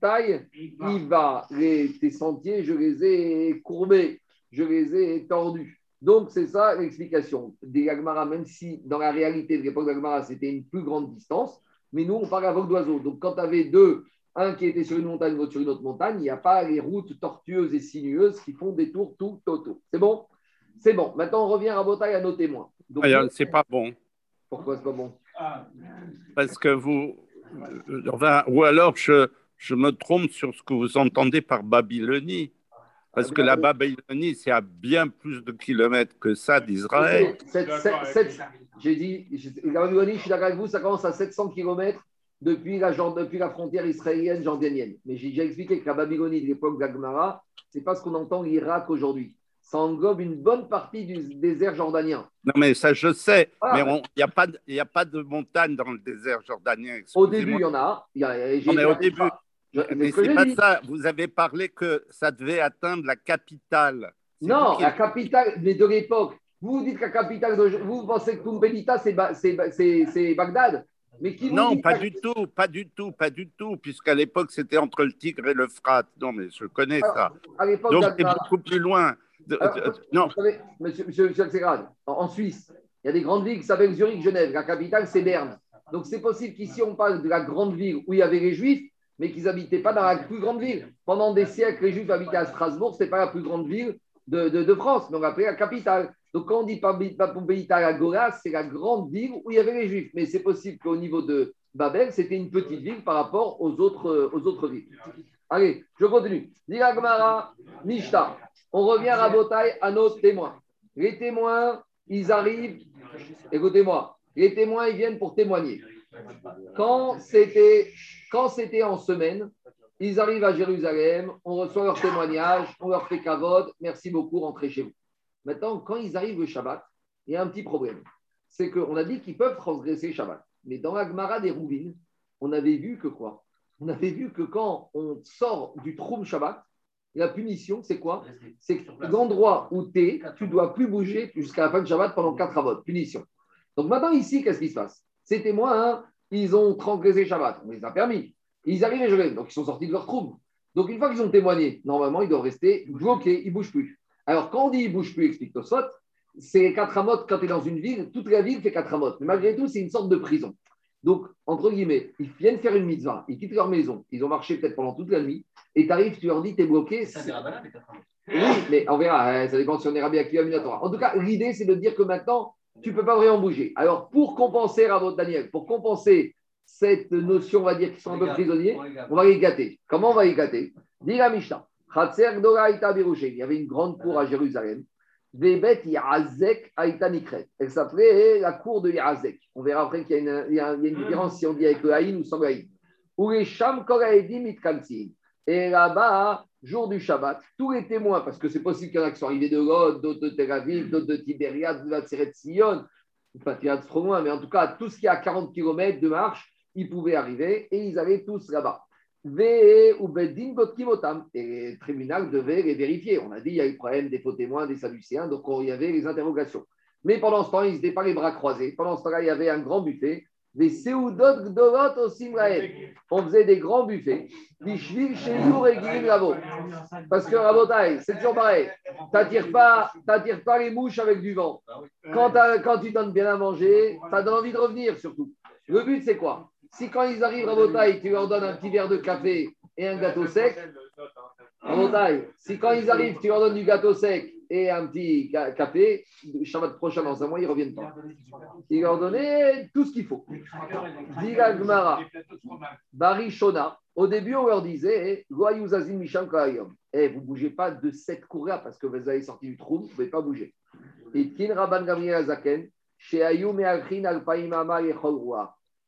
Taille, il va. tes sentiers, je les ai courbés, je les ai tordus. Donc, c'est ça l'explication. Des Agmara, même si dans la réalité de l'époque d'Agmara, c'était une plus grande distance, mais nous, on parle à vol d'oiseau. Donc, quand tu avais deux, un qui était sur une montagne, l'autre sur une autre montagne, il n'y a pas les routes tortueuses et sinueuses qui font des tours tout autour. C'est bon? C'est bon. Maintenant, on revient à Botaille à nos témoins. c'est pas bon. Pourquoi c'est pas bon? Parce que vous, Enfin, ou alors je, je, me trompe sur ce que vous entendez par Babylonie. Parce que la Babylonie, c'est à bien plus de kilomètres que ça d'Israël. J'ai dit, la Babylonie, je suis d'accord avec vous, ça commence à 700 kilomètres depuis la, depuis la frontière israélienne jordanienne. Mais j'ai déjà expliqué que la Babylonie de l'époque d'Agmara, c'est pas ce qu'on entend l'Irak aujourd'hui ça englobe une bonne partie du désert jordanien. Non, mais ça, je sais. Mais il n'y a, pas de, a pas de montagne dans le désert jordanien. Au début, il y en a. Y a non, mais au début. mais c'est pas ça. Vous avez parlé que ça devait atteindre la capitale. Non, la capitale, mais de l'époque. Vous dites que la capitale, de, vous pensez que Kumbedita, c'est Bagdad mais qui non, pas du tout, pas du tout, pas du tout, puisqu'à l'époque, c'était entre le Tigre et le Frat. Non, mais je connais ça. Donc, c'est beaucoup plus loin non. Vous savez, monsieur, monsieur, en, Suisse, il y a des grandes villes qui s'appellent Zurich, Genève. La capitale, c'est Berne. Donc, c'est possible qu'ici, on parle de la grande ville où il y avait les Juifs, mais qu'ils n'habitaient pas dans la plus grande ville. Pendant des siècles, les Juifs habitaient à Strasbourg, ce n'est pas la plus grande ville de, de, France, mais on l'appelait la capitale. Donc, quand on dit Pompeïta Agora, c'est la grande ville où il y avait les Juifs. Mais c'est possible qu'au niveau de Babel, c'était une petite ville par rapport aux autres, aux autres villes. Allez, je continue. Dira Gmara, Nishta. On revient à Rabotaï à nos témoins. Les témoins, ils arrivent, écoutez-moi, les témoins, ils viennent pour témoigner. Quand c'était, en semaine, ils arrivent à Jérusalem, on reçoit leur témoignage, on leur fait cavode, merci beaucoup, rentrez chez vous. Maintenant, quand ils arrivent le Shabbat, il y a un petit problème. C'est qu'on a dit qu'ils peuvent transgresser le Shabbat. Mais dans la Gemara des Rouvines, on avait vu que quoi? On avait vu que quand on sort du Troum Shabbat, la punition, c'est quoi C'est l'endroit où tu es, tu ne dois plus bouger jusqu'à la fin de Shabbat pendant 4 avot. Punition. Donc maintenant, ici, qu'est-ce qui se passe Ces témoins, hein, ils ont transgressé Shabbat. On les a permis. Ils arrivent à Jérusalem, donc ils sont sortis de leur trouble. Donc une fois qu'ils ont témoigné, normalement, ils doivent rester bloqués, ils ne bougent plus. Alors quand on dit ils ne bougent plus, explique Tosot, c'est 4 amot quand tu es dans une ville, toute la ville fait 4 amot. Mais malgré tout, c'est une sorte de prison. Donc, entre guillemets, ils viennent faire une mitzvah, ils quittent leur maison, ils ont marché peut-être pendant toute la nuit, et tu arrives, tu leur dis, tu es bloqué. Ça Oui, mais on verra, hein, ça dépend si on est rabbi Torah. En tout cas, l'idée, c'est de dire que maintenant, tu ne peux pas vraiment bouger. Alors, pour compenser, Rabot Daniel, pour compenser cette notion, on va dire, qu'ils sont un peu prisonniers, on va les gâter. Comment on va les gâter Dis la Mishnah. Il y avait une grande cour à Jérusalem. Elle s'appelait la cour de Yazek. On verra après qu'il y, a une différence si on dit avec le Haïn ou sans le Haïn. Les Et là-bas, jour du Shabbat, tous les témoins, parce que c'est possible qu'il y en a qui sont arrivés de Lod, d'autres de Tel Aviv, d'autres de Tibériade, de la de Sion, pas trop loin, mais en tout cas, tout ce qui est à 40 km de marche, ils pouvaient arriver et ils allaient tous là-bas. Et le tribunal devait les vérifier. On a dit qu'il y a eu problème des faux témoins, des Sadducéens, donc il y avait les interrogations. Mais pendant ce temps, ils n'étaient pas les bras croisés. Pendant ce temps-là, il y avait un grand buffet. Des Seudot Gdorot au On faisait des grands buffets. Parce que Rabotai, c'est toujours pareil. Tu n'attires pas, pas les mouches avec du vent. Quand, quand tu donnes bien à manger, ça donne envie de revenir surtout. Le but, c'est quoi? Si quand ils arrivent à Botaï, tu leur donnes un petit verre de café et un gâteau sec, si quand ils arrivent, tu leur donnes du gâteau sec et un petit café, Shabbat prochain, dans un mois, ils ne reviennent pas. Il leur donnait tout ce qu'il faut. Diga Gmara, Barishona, au début, on leur disait eh, vous ne bougez pas de cette courrière parce que vous avez sorti du trou, vous ne pouvez pas bouger. Et Kin Rabban Gabriel Azaken,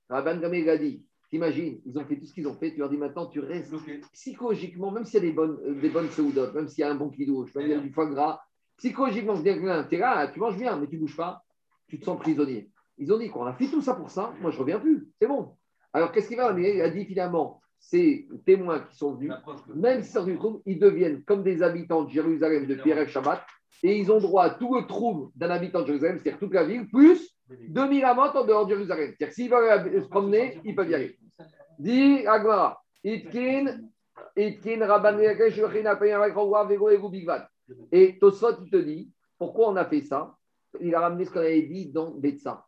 Rabban Gabriel a dit T'imagines, ils ont fait tout ce qu'ils ont fait, tu leur dis maintenant, tu restes psychologiquement, même s'il y a des bonnes, euh, des bonnes même s'il y a un bon kidouche, même s'il y a du foie gras, psychologiquement, tu es là, tu manges bien, mais tu ne bouges pas, tu te sens prisonnier. Ils ont dit qu'on a fait tout ça pour ça, moi je ne reviens plus, c'est bon. Alors qu'est-ce qu'il va Il a dit finalement, ces témoins qui sont venus, même s'ils sortent du trouble, ils deviennent comme des habitants de Jérusalem de Pierre et Shabbat, et ils ont droit à tout le trouble d'un habitant de Jérusalem, c'est-à-dire toute la ville, plus 2000 amantes en dehors de Jérusalem. C'est-à-dire s'ils veulent se promener, ils peuvent y aller. Dit Agmara, Itkin, Itkin, Rabban Et Tosot, il te dit, pourquoi on a fait ça? Il a ramené ce qu'on avait dit dans Betsa.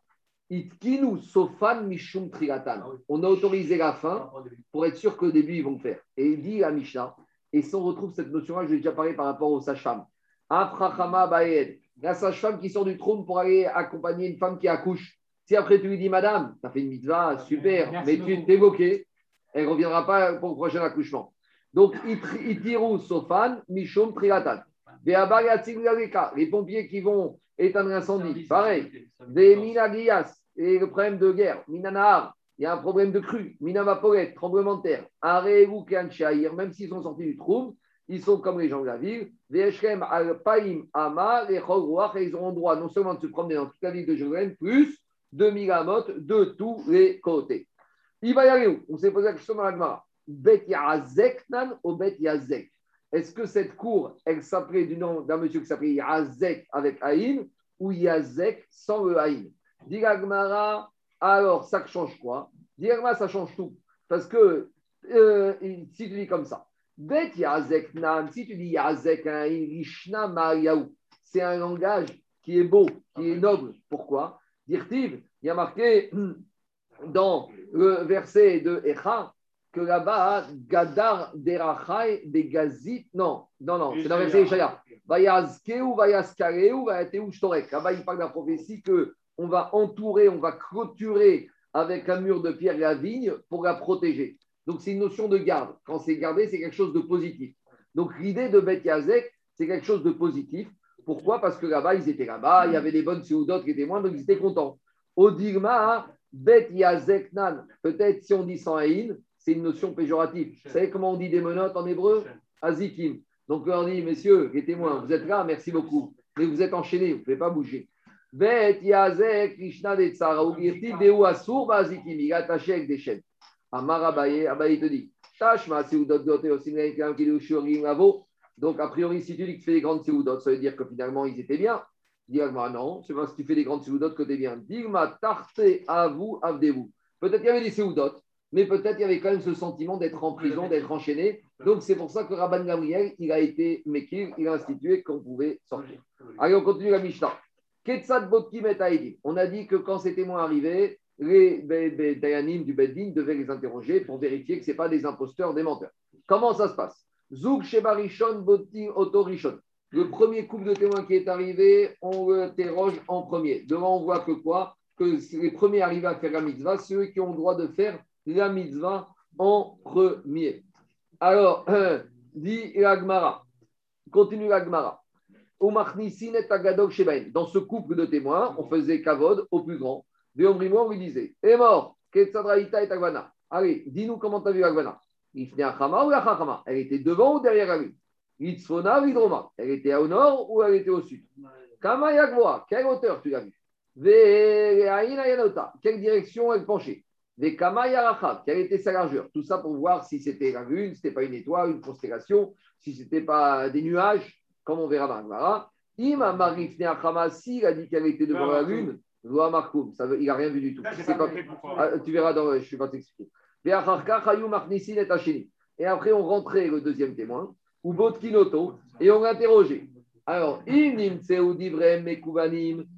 Itkinu Sofan Mishum Trilatan. On a autorisé la fin pour être sûr qu'au début, ils vont faire. Et il dit à Mishnah, et si on retrouve cette notion-là, je l'ai déjà parlé par rapport aux sages-femmes. Afrachama Baed, la sage-femme qui sort du trône pour aller accompagner une femme qui accouche. Si après tu lui dis, Madame, tu as fait une mitzvah, super, mais tu t'es moqué, elle ne reviendra pas pour le prochain accouchement. Donc, Itiru Sofan Mishum Trilatan. Les pompiers qui vont éteindre l'incendie, pareil. Des Minagias, et le problème de guerre, Minanahar, il y a un problème de crue, Minavaporet, tremblement de terre, même s'ils sont sortis du trou, ils sont comme les gens de la ville. Et ils droit non seulement de se promener dans toute la ville de Jérusalem, plus de migamotes de tous les côtés. Il va y aller où? On s'est posé la question dans la Gemara. Bet ou Bet Yazek? Est-ce que cette cour, elle s'appelait du nom d'un monsieur qui s'appelait Yazek avec Aïn ou Yazek sans le Aïn? Dit alors ça change quoi? Dit ça change tout. Parce que euh, si tu dis comme ça, Bet Yazek si tu dis Yazek Ishna Mariaou, c'est un langage qui est beau, qui est noble. Pourquoi? Dirtiv, il y a marqué dans le verset de Echa que là-bas, Gadar derachai des gazit. Non, non, non, c'est dans le verset Ishaya. Vayazkeu, vayaskareu, vayateu shtorek. Là-bas, il parle de la prophétie qu'on va entourer, on va clôturer avec un mur de pierre la vigne pour la protéger. Donc, c'est une notion de garde. Quand c'est gardé, c'est quelque chose de positif. Donc, l'idée de Bet Yazek, c'est quelque chose de positif. Pourquoi? Parce que là-bas, ils étaient là-bas, il y avait des bonnes d'autres qui étaient moins, donc ils étaient contents. Au Digma, Bet Yazek Nan, peut-être si on dit sans haïn, c'est une notion péjorative. Vous savez comment on dit des menottes en hébreu? Azikim. Donc, on dit, messieurs, les témoins, vous êtes là, merci beaucoup. Mais vous êtes enchaînés, vous ne pouvez pas bouger. Bet Yazek, Krishna de Tsara, ou Deu Asur, Azikim. Il est attaché avec des chaînes. Amar Abaye, Abaye te dit, Tashma, Seudot Gote, Osimreikam, Kilushurim, Avo. Donc, a priori, si tu dis que tu fais des grandes Seudot, ça veut dire que finalement, ils étaient bien. Dis-moi, non, c'est parce que tu fais des grandes Seudot que tu es bien. Digma, Tarte, Avou, Avdevou. Peut-être qu'il y avait des Seudot, mais peut-être qu'il y avait quand même ce sentiment d'être en prison, d'être enchaîné. Donc, c'est pour ça que Rabban Gabriel, il a été Mekir, il a institué qu'on pouvait sortir. Allez, on continue la Mishnah. Ketsat Botkim et On a dit que quand ces témoins arrivaient, les Dayanim du Beddin devaient les interroger pour vérifier que ce n'est pas des imposteurs, des menteurs. Comment ça se passe? Zouk Shebarishon Botin Otorishon. Le premier couple de témoins qui est arrivé, on l'interroge en premier. Devant, on voit que quoi? Que les premiers arrivés à faire la mitzvah, ceux qui ont le droit de faire la mitzvah en premier. Alors, dit l'Agmara, continue l'Agmara. Dans ce couple de témoins, on faisait kavod au plus grand. Béomrimo, on lui disait est mort, Ketsadraïta et Agvana. Allez, dis-nous comment tu as vu Agvana. Ou Elle était devant ou derrière lui? Itzfona ou Hidroma Elle était au nord ou elle était au sud? Kama Yagvoa, quelle hauteur tu l'as vu? Quelle direction elle penchait? Kama Yarachav, quelle était sa largeur? Tout ça pour voir si c'était la lune, si ce n'était pas une étoile, une constellation, si ce n'était pas des nuages, comme on verra dans Agvara. Ima Marifne Achama, si il a dit qu'elle était devant la lune, il n'a rien vu du tout. Ah, tu verras dans. Je ne vais pas t'expliquer. Et après, on rentrait le deuxième témoin, ou Botkinoto, et on l'interrogeait. Alors,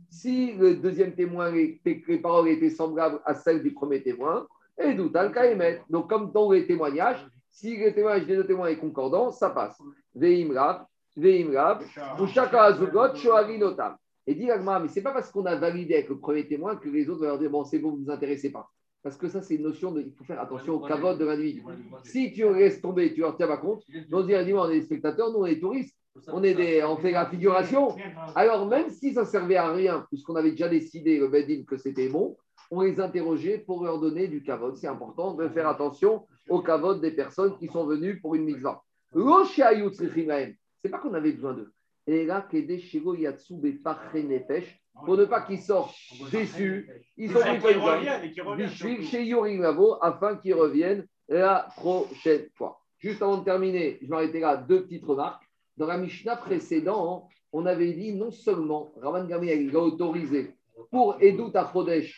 si le deuxième témoin, les, paroles étaient semblables à celles du premier témoin, et Donc, comme dans les témoignages, Si le témoignage des deux témoins est concordant, ça passe. Veim Rab, Veim Rab, Ushaka Azugot, Shoari Notam. Et dit Agma, mais ce n'est pas parce qu'on a validé avec le premier témoin que les autres vont leur dire bon, c'est bon, vous ne vous intéressez pas. Parce que ça, c'est une notion de. Il faut faire attention au cavote de l'individu. Si tu restes tomber, tu leur tiens pas compte, ils vont dire dis on est des spectateurs, nous, on est des touristes, on, est des, on fait la figuration. Alors, même si ça servait à rien, puisqu'on avait déjà décidé, le Bedin, que c'était bon, on les interrogeait pour leur donner du cavote. C'est important de faire attention au cavote des personnes qui sont venues pour une mitzvah. C'est pas qu'on avait besoin d'eux. Et là, pour ne pas qu'ils sortent déçus, ils ont pris chez Yorin Lavo afin qu'ils reviennent la prochaine fois. Juste avant de terminer, je vais m'arrêter là, deux petites remarques. Dans la Mishnah précédente, on avait dit non seulement Raman Gamliel a autorisé pour Edut à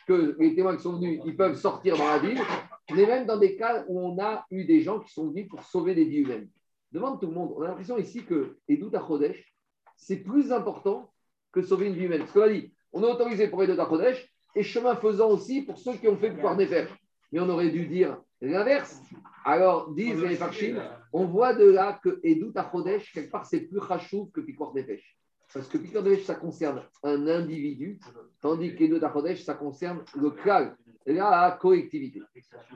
que les témoins qui sont venus, ils peuvent sortir dans la ville, mais même dans des cas où on a eu des gens qui sont venus pour sauver des vies humaines. Demande tout le monde, on a l'impression ici que Edut à c'est plus important que sauver une vie humaine. Parce qu'on a dit, on a autorisé pour Edut à et chemin faisant aussi pour ceux qui ont fait pouvoir des fers. Mais on aurait dû dire l'inverse. Alors, disent les Farshim, on voit de là que Edut à quelque part, c'est plus rachou que Piquoir des pêches. Parce que Piquoir des ça concerne un individu, tandis qu'Edut à ça concerne le klal, la collectivité.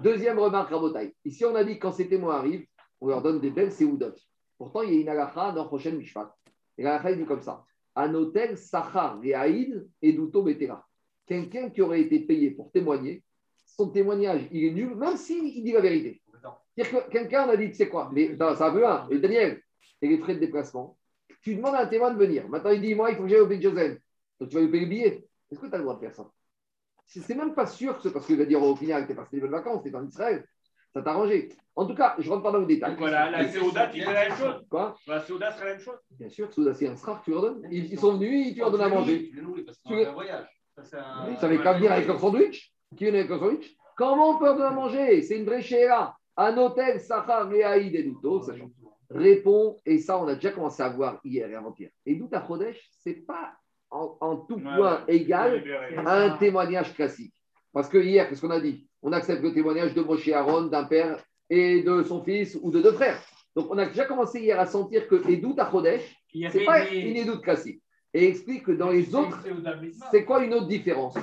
Deuxième remarque, Rabotai. Ici, on a dit quand ces témoins arrivent, on leur donne des belles séoudotes. Pourtant, il y a une alacha dans prochaine Mishpat. Et il dit comme ça Anotel, Sachar, Rehaïd, Eduto, Betera. Quelqu'un qui aurait été payé pour témoigner, son témoignage, il est nul, même s'il dit la vérité. Quelqu'un a dit, tu sais quoi, mais ça un peu un, et Daniel, et les frais de déplacement, tu demandes à un témoin de venir. Maintenant, il dit, moi, il faut que j'aille au Big Joseph. Donc, tu vas lui payer le billet. Est-ce que tu as le droit de faire ça? C'est même pas sûr que parce qu'il va dire au final, tu es passé des bonnes vacances, tu es en Israël. Ça t'a arrangé. En tout cas, je ne rentre pas dans le détail. Voilà, la Séouda, tu fais la même chose. Quoi? La Séouda serait la même chose. Bien sûr, Séouda, c'est un srar, tu leur donnes. Ils, sont venus, tu leur donnes à manger. Tu veux un voyage. Ça n'avait qu'à venir avec un sandwich. Qui vient avec un sandwich? Comment on peut leur donner à manger? C'est une vraie chéra. Un hôtel, Sahar, Réaïd et Douto, ça Réponds, et ça, on a déjà commencé à voir hier et avant-hier. Et d'où à Chodesh, ce n'est pas en, tout point égal à un témoignage classique. Parce que hier, qu'est-ce qu'on a dit? On accepte le témoignage de Moshe Aaron, d'un père et de son fils ou de deux frères. Donc, on a déjà commencé hier à sentir que Edout à Chodesh, ce n'est pas une Edout classique. Et explique que dans les autres, c'est quoi une autre différence?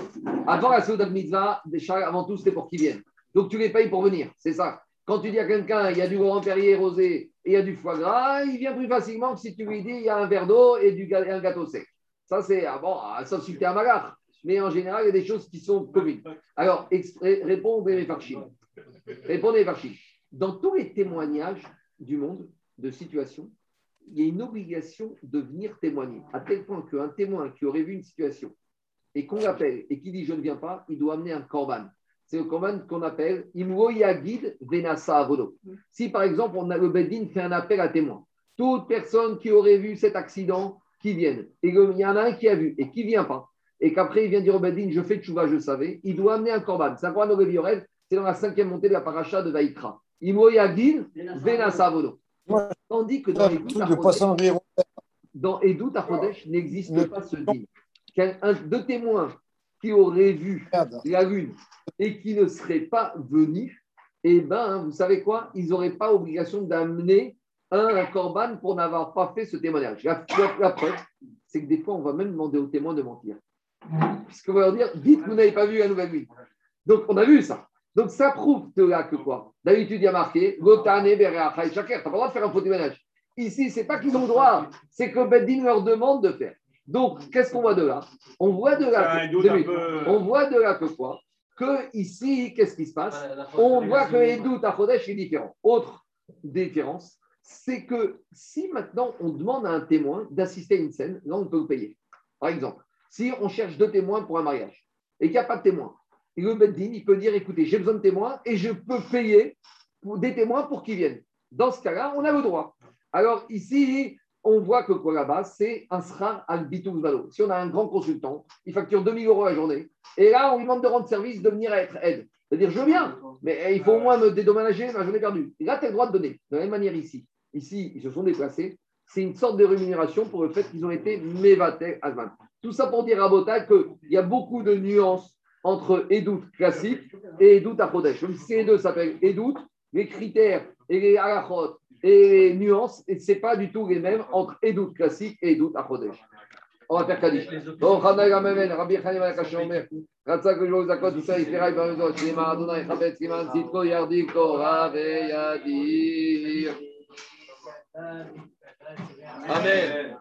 Avant la Seouda Mitzvah, avant tout, c'était pour qu'ils viennent. Donc, tu les payes pour venir, c'est ça. Quand tu dis à quelqu'un, il y a du Grand Perrier rosé et il y a du foie gras, il vient plus facilement que si tu lui dis, il y a un verre d'eau et, du, un gâteau sec. Ça, c'est, ah bon, ça, si tu es un magar. Mais en général, il y a des choses qui sont communes. Alors, répondez les Farchim. Répondez les. Dans tous les témoignages du monde de situation, il y a une obligation de venir témoigner. À tel point qu'un témoin qui aurait vu une situation et qu'on l'appelle et qui dit je ne viens pas, il doit amener un korban c'est le commande qu'on appelle Yagid Venasa Avodo. Si par exemple, on a, le Bedin fait un appel à témoin, toute personne qui aurait vu cet accident, qui vienne, et il y en a un qui a vu et qui ne vient pas, et qu'après il vient dire au Bedin, je fais tchouva, je savais, il doit amener un korban. C'est un korban de c'est dans la cinquième montée de la paracha de Vaikra. Yagid Venasa Avodo. Tandis que dans les dans Edut Achodesh n'existe pas ce din. Deux témoins qui auraient vu la lune et qui ne seraient pas venus, eh bien, vous savez quoi? Ils n'auraient pas obligation d'amener un, corban pour n'avoir pas fait ce témoignage. La, preuve, c'est que des fois, on va même demander aux témoins de mentir. Puisqu'on va leur dire, dites que vous n'avez pas vu la nouvelle lune. Donc, on a vu ça. Donc, ça prouve de là que quoi? D'habitude, il y a marqué, Gotane, Bereachai, Shaker. Tu n'as pas le droit de faire un faux témoignage. Ici, ce n'est pas qu'ils ont le droit, c'est que Beddin leur demande de faire. Donc, qu'est-ce qu'on voit de là? On voit de là que, on voit de là que quoi? Que ici, qu'est-ce qui se passe? On voit que les doutes à Chodesh est différent. Autre différence, c'est que si maintenant on demande à un témoin d'assister à une scène, là on peut le payer. Par exemple, si on cherche deux témoins pour un mariage et qu'il n'y a pas de témoin, il peut dire écoutez, j'ai besoin de témoins et je peux payer des témoins pour qu'ils viennent. Dans ce cas-là, on a le droit. Alors ici, on voit que quoi là-bas, c'est un srar al valo. Si on a un grand consultant, il facture 2000 euros la journée, et là, on lui demande de rendre service, de venir être aide. C'est-à-dire, je viens, mais eh, il faut au moins me dédommager ma journée perdue. Et là, tu as le droit de donner. De la même manière ici. Ici, ils se sont déplacés. C'est une sorte de rémunération pour le fait qu'ils ont été mévatés Azman. Tout ça pour dire à Bota qu'il y a beaucoup de nuances entre Edout classique et Edout à Même si les deux s'appellent Edout, les critères et les halachot et les nuances, et ce n'est pas du tout les mêmes entre Edout classique et Edout Achodesh. On va faire Kaddish. Donc, Rabbi Chaim Alakash Omer, Ratzak le Zakot, Issa Iferai Barazot, Shema Adonai Chabet Siman Sitko Yardi Korah Yadir. Amen.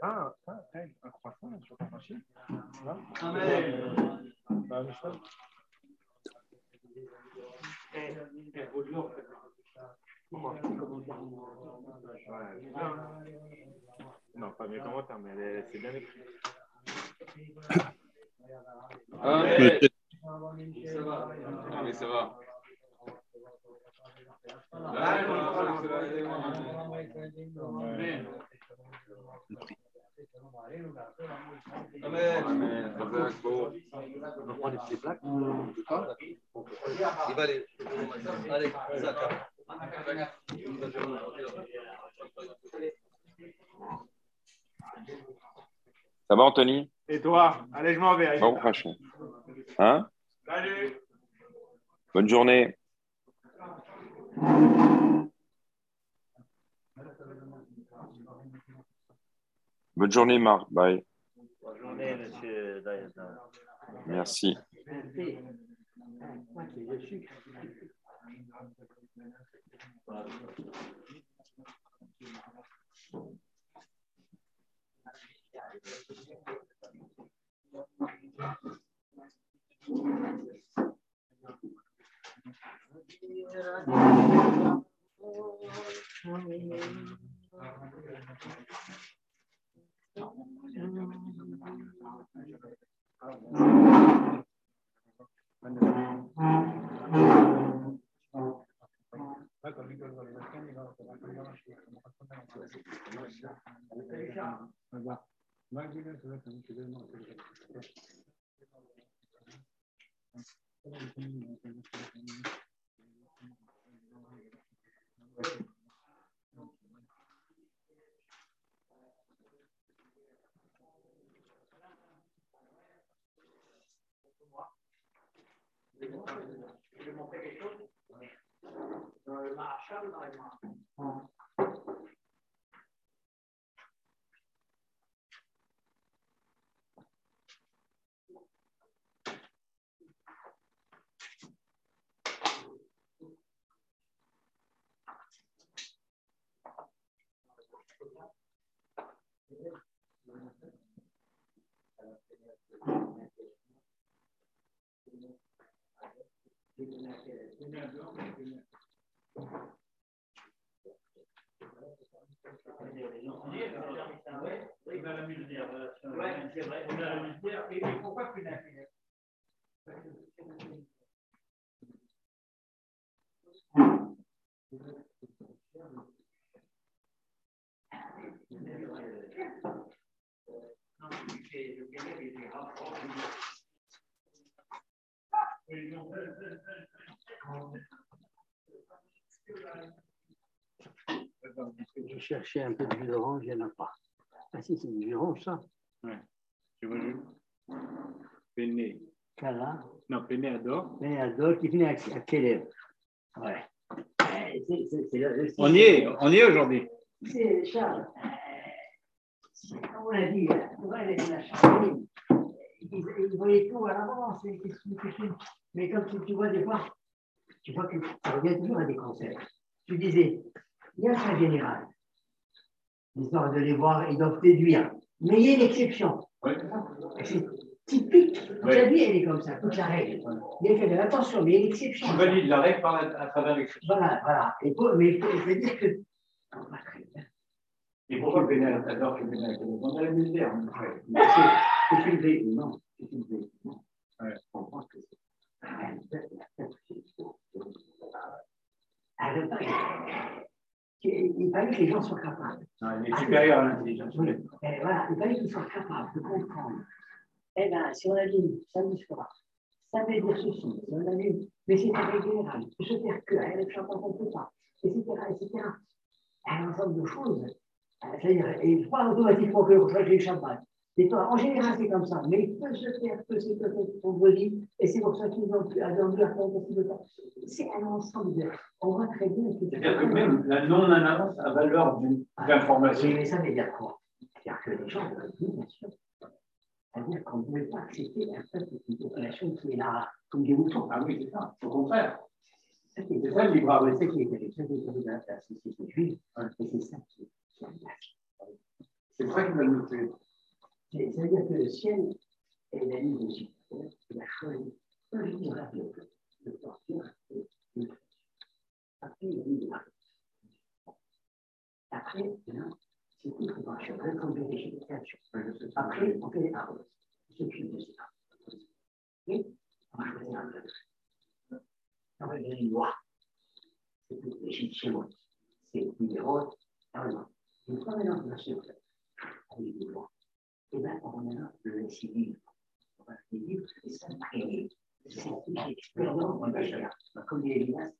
Ah, ah, un croissant ta machine. Non, pas mes commentaires, mais c'est bien écrit. Amen. Ça va. Mais ça va. On va Ça va, Anthony? Et toi? Allez, je m'en vais. Bon. Hein? Salut. Bonne journée. Bonne journée, Marc. Bye. Bonne journée, monsieur Dayana. Merci. Dans le Mahachal, dans les mains. Ouais, c'est vrai. On a la misère. Mais Je cherchais un peu de jus d'orange, il n'y en a pas. Ah si, c'est du jus ça. Tu vois, Jules Penne. Cala. Non, Penne adore. Mais adore qui finit à, à Ouais. On y est, on y est aujourd'hui. C'est Charles. Comme on a dit, vois, il a la tout à l'avance. Mais comme tu, tu vois des fois, tu vois que ça revient toujours à des concepts. Tu disais, il y a un général. L'histoire de les voir, ils doivent déduire. Mais il y a une exception. C'est typique. Toute la vie, elle est comme ça, toute la règle. Il y a attention, mais il y a une exception. Tu valides la règle par la- à travers l'exception. Voilà, voilà. Et pour- mais il faut, il faut dire que. On très bien. Et pourquoi Pénal adore que Pénal On a la misère. Mais c'est- C'est une vérité, non. C'est une vérité, non. Je comprends que c'est. Ah, le pari. Il fallait que les gens soient capables. Non, il est supérieur à l'intelligence. Oui. Et voilà, il fallait qu'ils soient capables de comprendre. Eh bien, si on a dit samedi soir, ça veut dire ceci, on a vu, mais c'est irrégulier, je veux dire que, elle chante on ne peut pas, etc., etc. Un ensemble de choses. C'est-à-dire, et pas automatiquement que le j'ai le champagne. En général, c'est comme ça, mais il peut se faire que c'est peut-être vendredi, et c'est pour ça qu'ils ont attendu à faire. C'est un ensemble de. On voit très bien que. C'est-à-dire que même la non-annonce a valeur d'information. Mais ça veut dire quoi? C'est-à-dire que les gens veulent bien sûr. C'est-à-dire qu'on ne pouvait pas accepter un peuple, une population qui est là comme des moutons. Ah oui, c'est ça, au contraire. C'est ça le libre arbitre. C'est ça qui est la société juive, et c'est ça qui est C'est ça qui va nous faire. C'est-à-dire que le ciel est la ligne de Jupiter, il a choisi un livre de torture et de Après, il y a la Après, c'est tout ce qu'on cherche, comme créatures. Après, on fait les paroles. C'est de ces paroles. Et on un peuple. On va donner une loi. C'est tout. C'est une des des lois et bien on a le civil. On va vivre et s'imprimer. C'est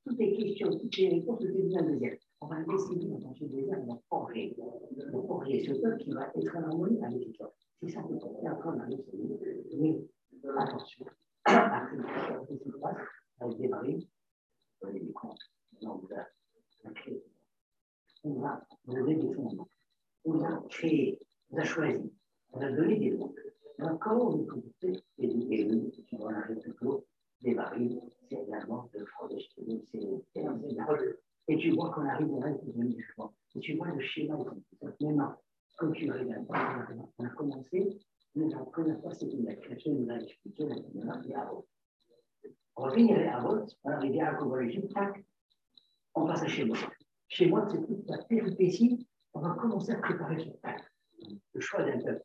toutes les questions, toutes les réponses. On va vivre dans ce désert, on va forger. On va ce peuple qui va être en harmonie avec les. C'est ça qu'on est en train d'aller Mais attention, ce qui se passe. On va, fondements. On a créé, on a choisi on a donné des. Donc, comment on et nous, qui vont arriver plutôt des barils, c'est également de fraude, c'est Et tu vois qu'on arrive au reste du jugement. Et tu vois le schéma Maintenant, comme tu regardes, on a commencé, mais la première fois, c'était la création de la expliqué, maintenant, c'est à On va finir à vote, on arrive à la tac, on passe à chez moi. Chez moi, c'est toute la péripétie, on va commencer à préparer ce tac, le choix d'un peuple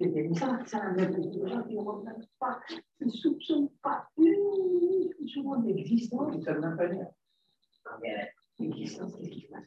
C'est les gens qui ne regardent pas, ils ne soupçonnent pas une seconde d'existence, ils ne savent même pas dire. Mais l'existence, qu'est-ce qui se passe?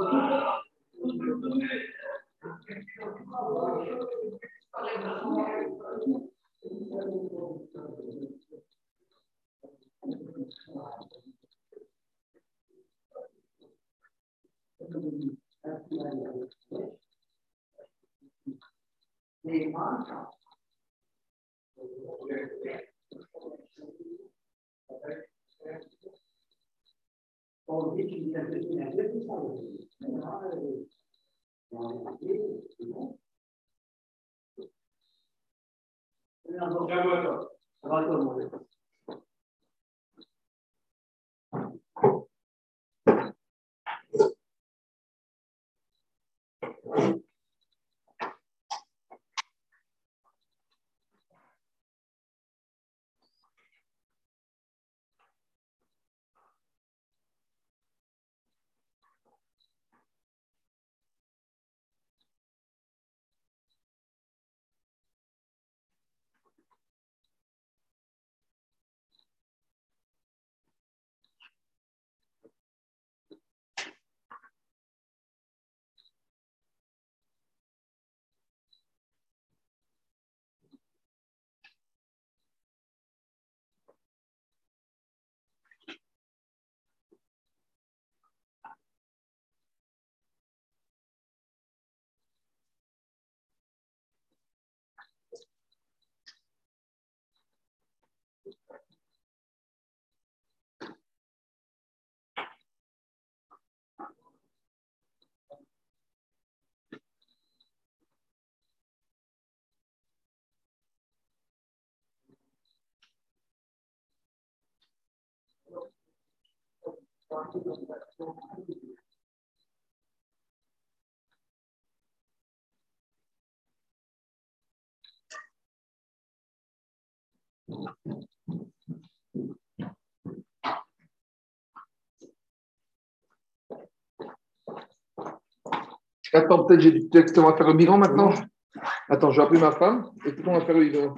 बोलूँगा Attends, peut-être j'ai du texte, on va faire le bilan maintenant. Attends, je vais appeler ma femme et puis on va faire le bilan.